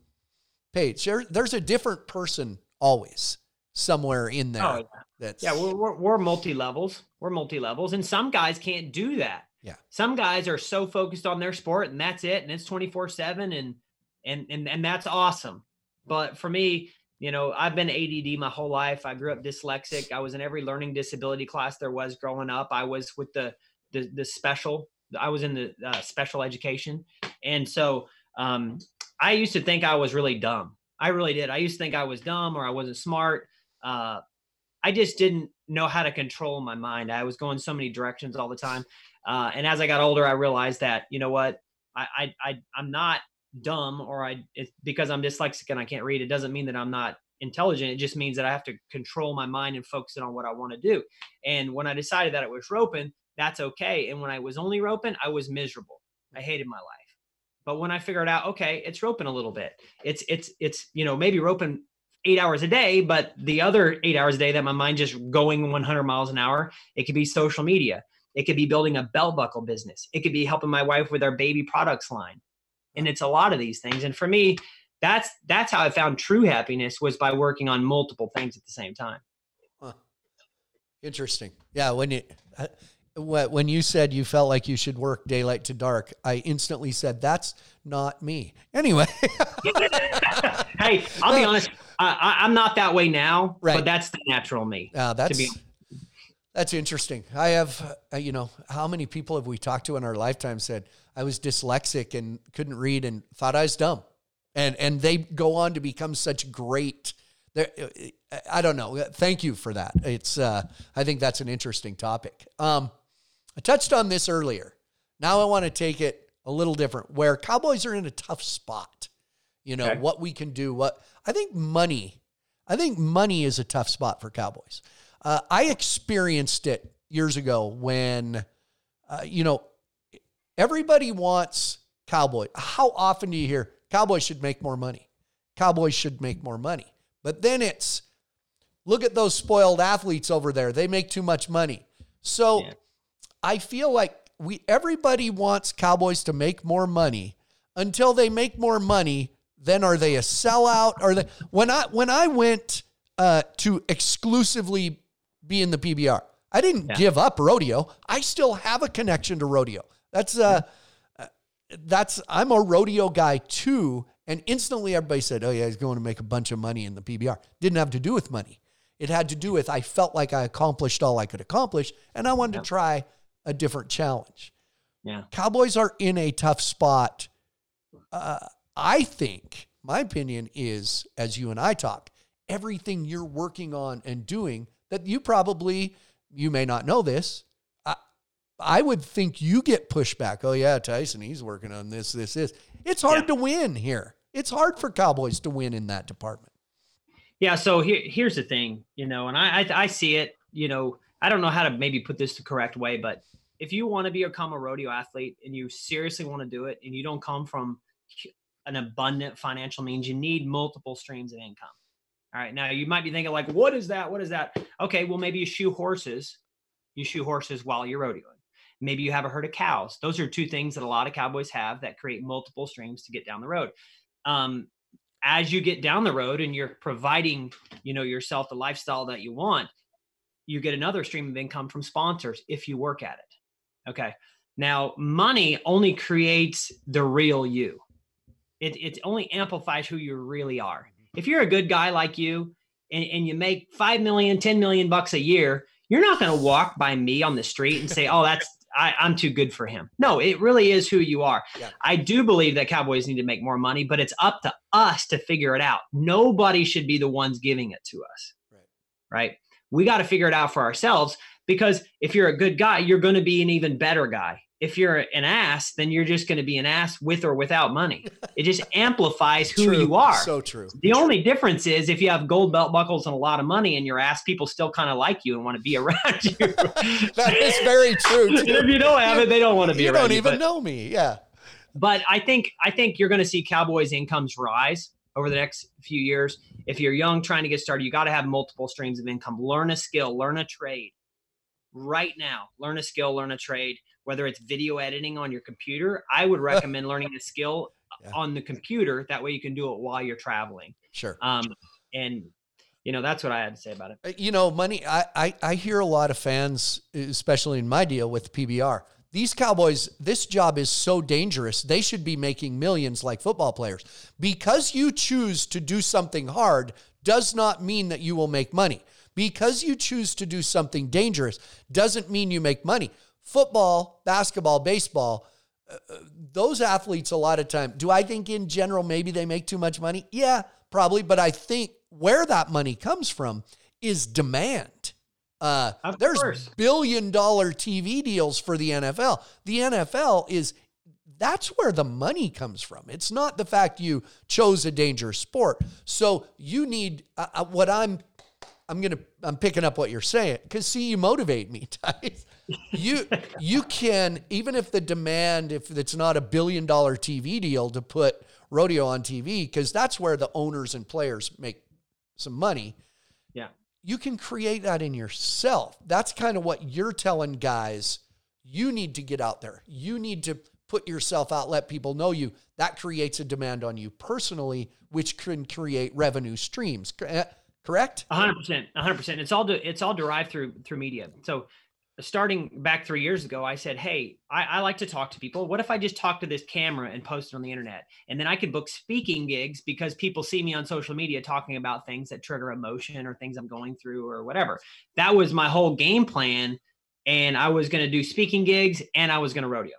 page. There, there's a different person always somewhere in there. Oh, yeah. That's yeah, we're, we're, we're multi levels. We're multi levels, and some guys can't do that. Yeah, some guys are so focused on their sport, and that's it, and it's twenty four seven, and and and and that's awesome. But for me, you know, I've been ADD my whole life. I grew up dyslexic. I was in every learning disability class there was growing up. I was with the the, the special I was in the uh, special education, and so um, I used to think I was really dumb. I really did. I used to think I was dumb or I wasn't smart. Uh, I just didn't know how to control my mind. I was going so many directions all the time. Uh, and as I got older, I realized that you know what, I I, I I'm not dumb or I it's because I'm dyslexic and I can't read. It doesn't mean that I'm not intelligent. It just means that I have to control my mind and focus it on what I want to do. And when I decided that it was roping, that's okay. And when I was only roping, I was miserable. I hated my life. But when I figured out, okay, it's roping a little bit. It's it's it's you know maybe roping eight hours a day, but the other eight hours a day that my mind just going 100 miles an hour, it could be social media. It could be building a belt buckle business. It could be helping my wife with our baby products line. And it's a lot of these things. And for me, that's that's how I found true happiness was by working on multiple things at the same time. Huh. Interesting. Yeah, when you when you said you felt like you should work daylight to dark, I instantly said that's not me. Anyway, hey, I'll be honest. I, am not that way now, right. but that's the natural me. Uh, that's that's interesting. I have, uh, you know, how many people have we talked to in our lifetime said I was dyslexic and couldn't read and thought I was dumb, and and they go on to become such great. Uh, I don't know. Thank you for that. It's uh, I think that's an interesting topic. Um, I touched on this earlier. Now I want to take it a little different where Cowboys are in a tough spot. You know, okay. what we can do, what I think money, I think money is a tough spot for Cowboys. Uh, I experienced it years ago when, uh, you know, everybody wants Cowboy. How often do you hear Cowboys should make more money? Cowboys should make more money. But then it's look at those spoiled athletes over there. They make too much money. So yeah. I feel like we everybody wants Cowboys to make more money until they make more money. Then are they a sellout? Or they when I when I went uh, to exclusively be in the PBR, I didn't yeah. give up rodeo. I still have a connection to rodeo. That's uh, that's I'm a rodeo guy too. And instantly everybody said, "Oh yeah, he's going to make a bunch of money in the PBR." Didn't have to do with money. It had to do with I felt like I accomplished all I could accomplish, and I wanted yeah. to try a different challenge. Yeah. Cowboys are in a tough spot. Uh, I think my opinion is, as you and I talk, everything you're working on and doing that you probably, you may not know this. I, I would think you get pushback. Oh, yeah, Tyson, he's working on this, this, this. It's hard yeah. to win here. it's hard for Cowboys to win in that department. Yeah. So here, here's the thing, you know, and I, I, I see it, you know, I don't know how to maybe put this the correct way, but if you want to become a rodeo athlete and you seriously want to do it and you don't come from an abundant financial means, you need multiple streams of income. All right. Now you might be thinking like, what is that? What is that? Okay. Well, maybe you shoe horses. You shoe horses while you're rodeoing. Maybe you have a herd of cows. Those are two things that a lot of cowboys have that create multiple streams to get down the road. Um, as you get down the road and you're providing, you know, yourself the lifestyle that you want, you get another stream of income from sponsors if you work at it. Okay. Now, money only creates the real you. It, it only amplifies who you really are. If you're a good guy like you and, and you make 5 million, 10 million bucks a year, you're not going to walk by me on the street and say, oh, that's, I, am too good for him. No, it really is who you are. Yeah. I do believe that Cowboys need to make more money, but it's up to us to figure it out. Nobody should be the ones giving it to us. Right. Right. We got to figure it out for ourselves because if you're a good guy, you're going to be an even better guy if you're an ass, then you're just going to be an ass with or without money. It just amplifies who true. you are. So true. The only difference is if you have gold belt buckles and a lot of money and your ass, people still kind of like you and want to be around you. that is very true. if you don't have it, they don't want to be you around you. You don't even know me. Yeah. But I think I think you're going to see Cowboys incomes rise over the next few years. If you're young trying to get started, you got to have multiple streams of income. Learn a skill, learn a trade. Right now, learn a skill, learn a trade whether it's video editing on your computer, I would recommend learning a skill yeah. on the computer. That way you can do it while you're traveling. Sure. Um, and you know, that's what I had to say about it. Uh, you know, money, I, I, I hear a lot of fans, especially in my deal with PBR. These Cowboys, this job is so dangerous. They should be making millions like football players. Because you choose to do something hard does not mean that you will make money. Because you choose to do something dangerous doesn't mean you make money football, basketball, baseball, uh, those athletes a lot of time. Do I think in general maybe they make too much money? Yeah, probably. But I think where that money comes from is demand. Uh, there's course. billion dollar TV deals for the NFL. The NFL is that's where the money comes from. It's not the fact you chose a dangerous sport. So you need uh, uh what I'm I'm gonna I'm picking up what you're saying because see you motivate me, you you can even if the demand if it's not a billion dollar TV deal to put rodeo on TV because that's where the owners and players make some money. Yeah. You can create that in yourself. That's kind of what you're telling guys. You need to get out there. You need to put yourself out, let people know you. That creates a demand on you personally, which can create revenue streams. Eh, Correct? hundred percent, hundred percent. It's all de- it's all derived through through media. So starting back three years ago, I said, Hey, I, I, like to talk to people. What if I just talk to this camera and post it on the internet? And then I could book speaking gigs because people see me on social media talking about things that trigger emotion or things I'm going through or whatever. That was my whole game plan. And I was going to do speaking gigs and I was going to rodeo.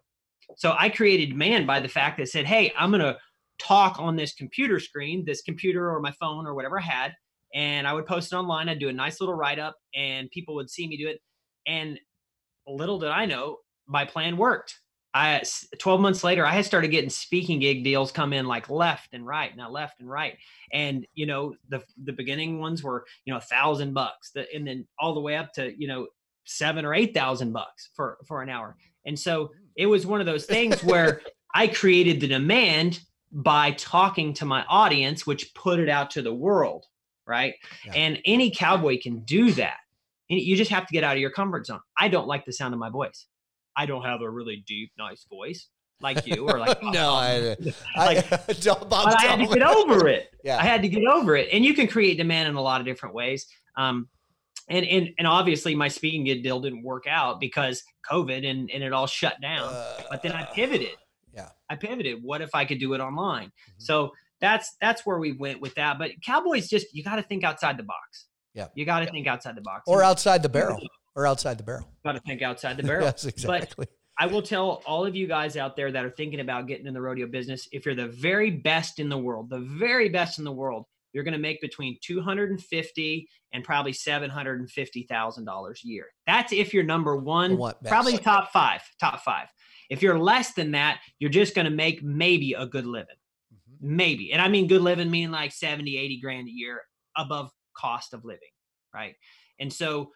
So I created demand by the fact that said, Hey, I'm going to talk on this computer screen, this computer or my phone or whatever I had. And I would post it online. I'd do a nice little write up and people would see me do it. And little did I know, my plan worked. I 12 months later, I had started getting speaking gig deals come in like left and right, now left and right. And you know, the the beginning ones were you know a thousand bucks, the, and then all the way up to you know seven or eight thousand bucks for for an hour. And so it was one of those things where I created the demand by talking to my audience, which put it out to the world, right? Yeah. And any cowboy can do that you just have to get out of your comfort zone. I don't like the sound of my voice. I don't have a really deep, nice voice like you or like no, I, like, I, don't, but I had to get over it. yeah, I had to get over it, and you can create demand in a lot of different ways. Um, and and and obviously my speaking gig deal didn't work out because COVID and and it all shut down. Uh, but then I pivoted. Yeah, I pivoted. What if I could do it online? Mm-hmm. So that's that's where we went with that. But Cowboys just you got to think outside the box. Yeah. You got to think outside the box. Or outside the barrel. Or outside the barrel. Got to think outside the barrel. yes, exactly. But I will tell all of you guys out there that are thinking about getting in the rodeo business, if you're the very best in the world, the very best in the world, you're going to make between 250 and probably $750,000 a year. That's if you're number one, what, probably top five, top five. If you're less than that, you're just going to make maybe a good living. Maybe. And I mean good living meaning like 70, 80 grand a year above cost of living, right? And so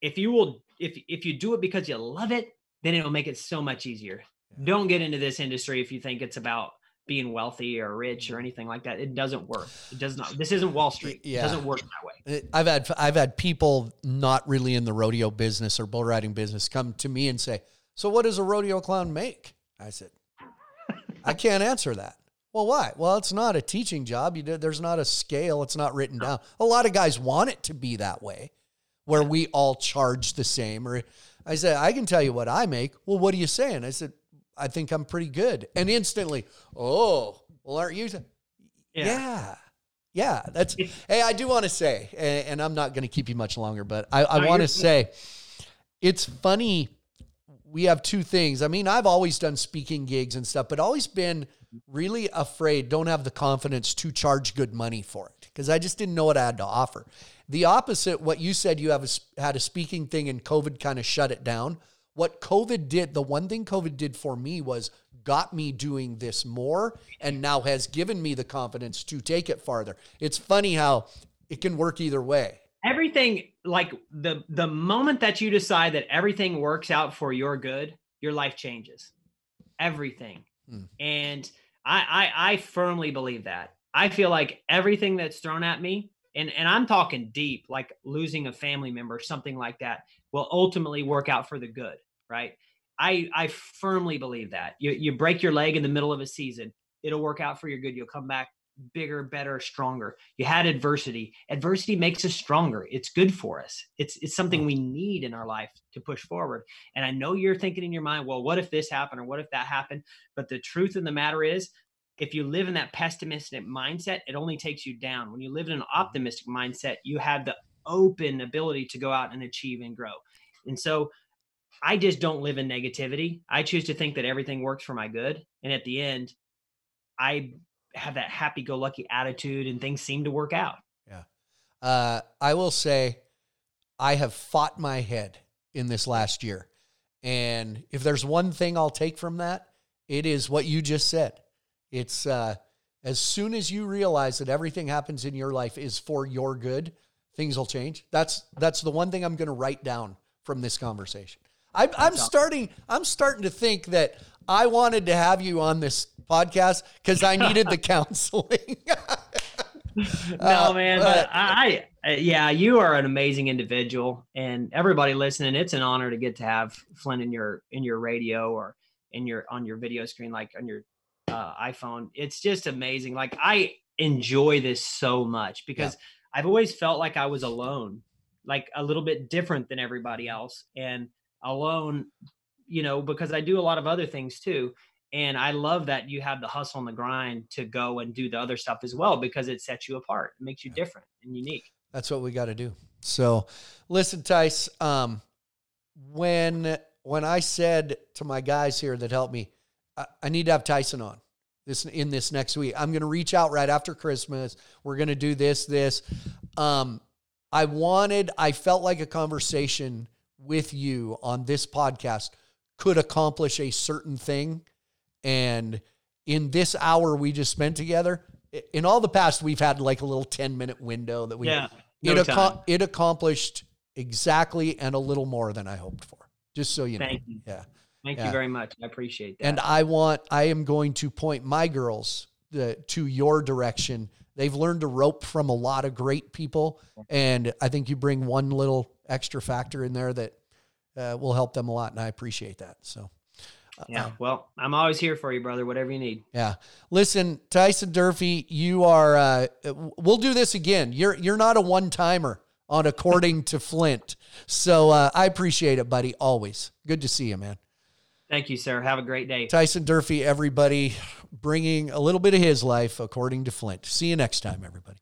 if you will if if you do it because you love it, then it'll make it so much easier. Yeah. Don't get into this industry if you think it's about being wealthy or rich or mm-hmm. anything like that. It doesn't work. It does not. This isn't Wall Street. Yeah. It doesn't work that way. I've had I've had people not really in the rodeo business or bull riding business come to me and say, "So what does a rodeo clown make?" I said, "I can't answer that." Well, why? Well, it's not a teaching job. You did, there's not a scale. It's not written down. A lot of guys want it to be that way, where we all charge the same. Or I said, I can tell you what I make. Well, what are you saying? I said, I think I'm pretty good. And instantly, oh, well, aren't you? Yeah. yeah. yeah that's, hey, I do want to say, and, I'm not going to keep you much longer, but I, I no, want to say it's funny. We have two things. I mean, I've always done speaking gigs and stuff, but always been really afraid, don't have the confidence to charge good money for it because I just didn't know what I had to offer. The opposite, what you said, you have a, had a speaking thing and COVID kind of shut it down. What COVID did, the one thing COVID did for me was got me doing this more and now has given me the confidence to take it farther. It's funny how it can work either way. Everything like the the moment that you decide that everything works out for your good, your life changes. Everything. Hmm. And I, I I firmly believe that. I feel like everything that's thrown at me, and and I'm talking deep, like losing a family member, something like that, will ultimately work out for the good right? I I firmly believe that. You you break your leg in the middle of a season, it'll work out for your good. You'll come back bigger, better, stronger. You had adversity. Adversity makes us stronger. It's good for us. It's it's something we need in our life to push forward. And I know you're thinking in your mind, well, what if this happened or what if that happened? But the truth of the matter is, if you live in that pessimistic mindset, it only takes you down. When you live in an optimistic mindset, you have the open ability to go out and achieve and grow. And so I just don't live in negativity. I choose to think that everything works for my good. And at the end, I have that happy go lucky attitude and things seem to work out. Yeah. Uh, I will say I have fought my head in this last year. And if there's one thing I'll take from that, it is what you just said. It's uh, as soon as you realize that everything happens in your life is for your good, things will change. That's that's the one thing I'm going to write down from this conversation. I, I'm starting. I'm starting to think that I wanted to have you on this podcast because I needed the counseling. no, uh, man, but I, I, yeah, you are an amazing individual, and everybody listening, it's an honor to get to have Flint in your in your radio or in your on your video screen, like on your uh, iPhone. It's just amazing. Like I enjoy this so much because yeah. I've always felt like I was alone, like a little bit different than everybody else, and alone, you know, because I do a lot of other things too. And I love that you have the hustle and the grind to go and do the other stuff as well because it sets you apart. It makes you different and unique. That's what we got to do. So, listen, Tice, um, when when I said to my guys here that helped me, I, I need to have Tyson on this in this next week. I'm going to reach out right after Christmas. We're going to do this, this. Um, I wanted, I felt like a conversation with you on this podcast could accomplish a certain thing. And in this hour we just spent together, in all the past, we've had like a little 10 minute window that we, yeah, no it, ac- it accomplished exactly and a little more than I hoped for. Just so you know. Thank you. Yeah. Thank yeah. you very much. I appreciate that. And I want, I am going to point my girls the, to your direction. They've learned to rope from a lot of great people. And I think you bring one little extra factor in there that uh, will help them a lot. And I appreciate that. So, yeah, um, well, I'm always here for you, brother, whatever you need. Yeah. Listen, Tyson Durfee, you are, uh, we'll do this again. You're, you're not a one timer on According to Flint. So uh, I appreciate it, buddy. Always good to see you, man. Thank you, sir. Have a great day. Tyson Durfee, everybody, bringing a little bit of his life according to Flint. See you next time, everybody.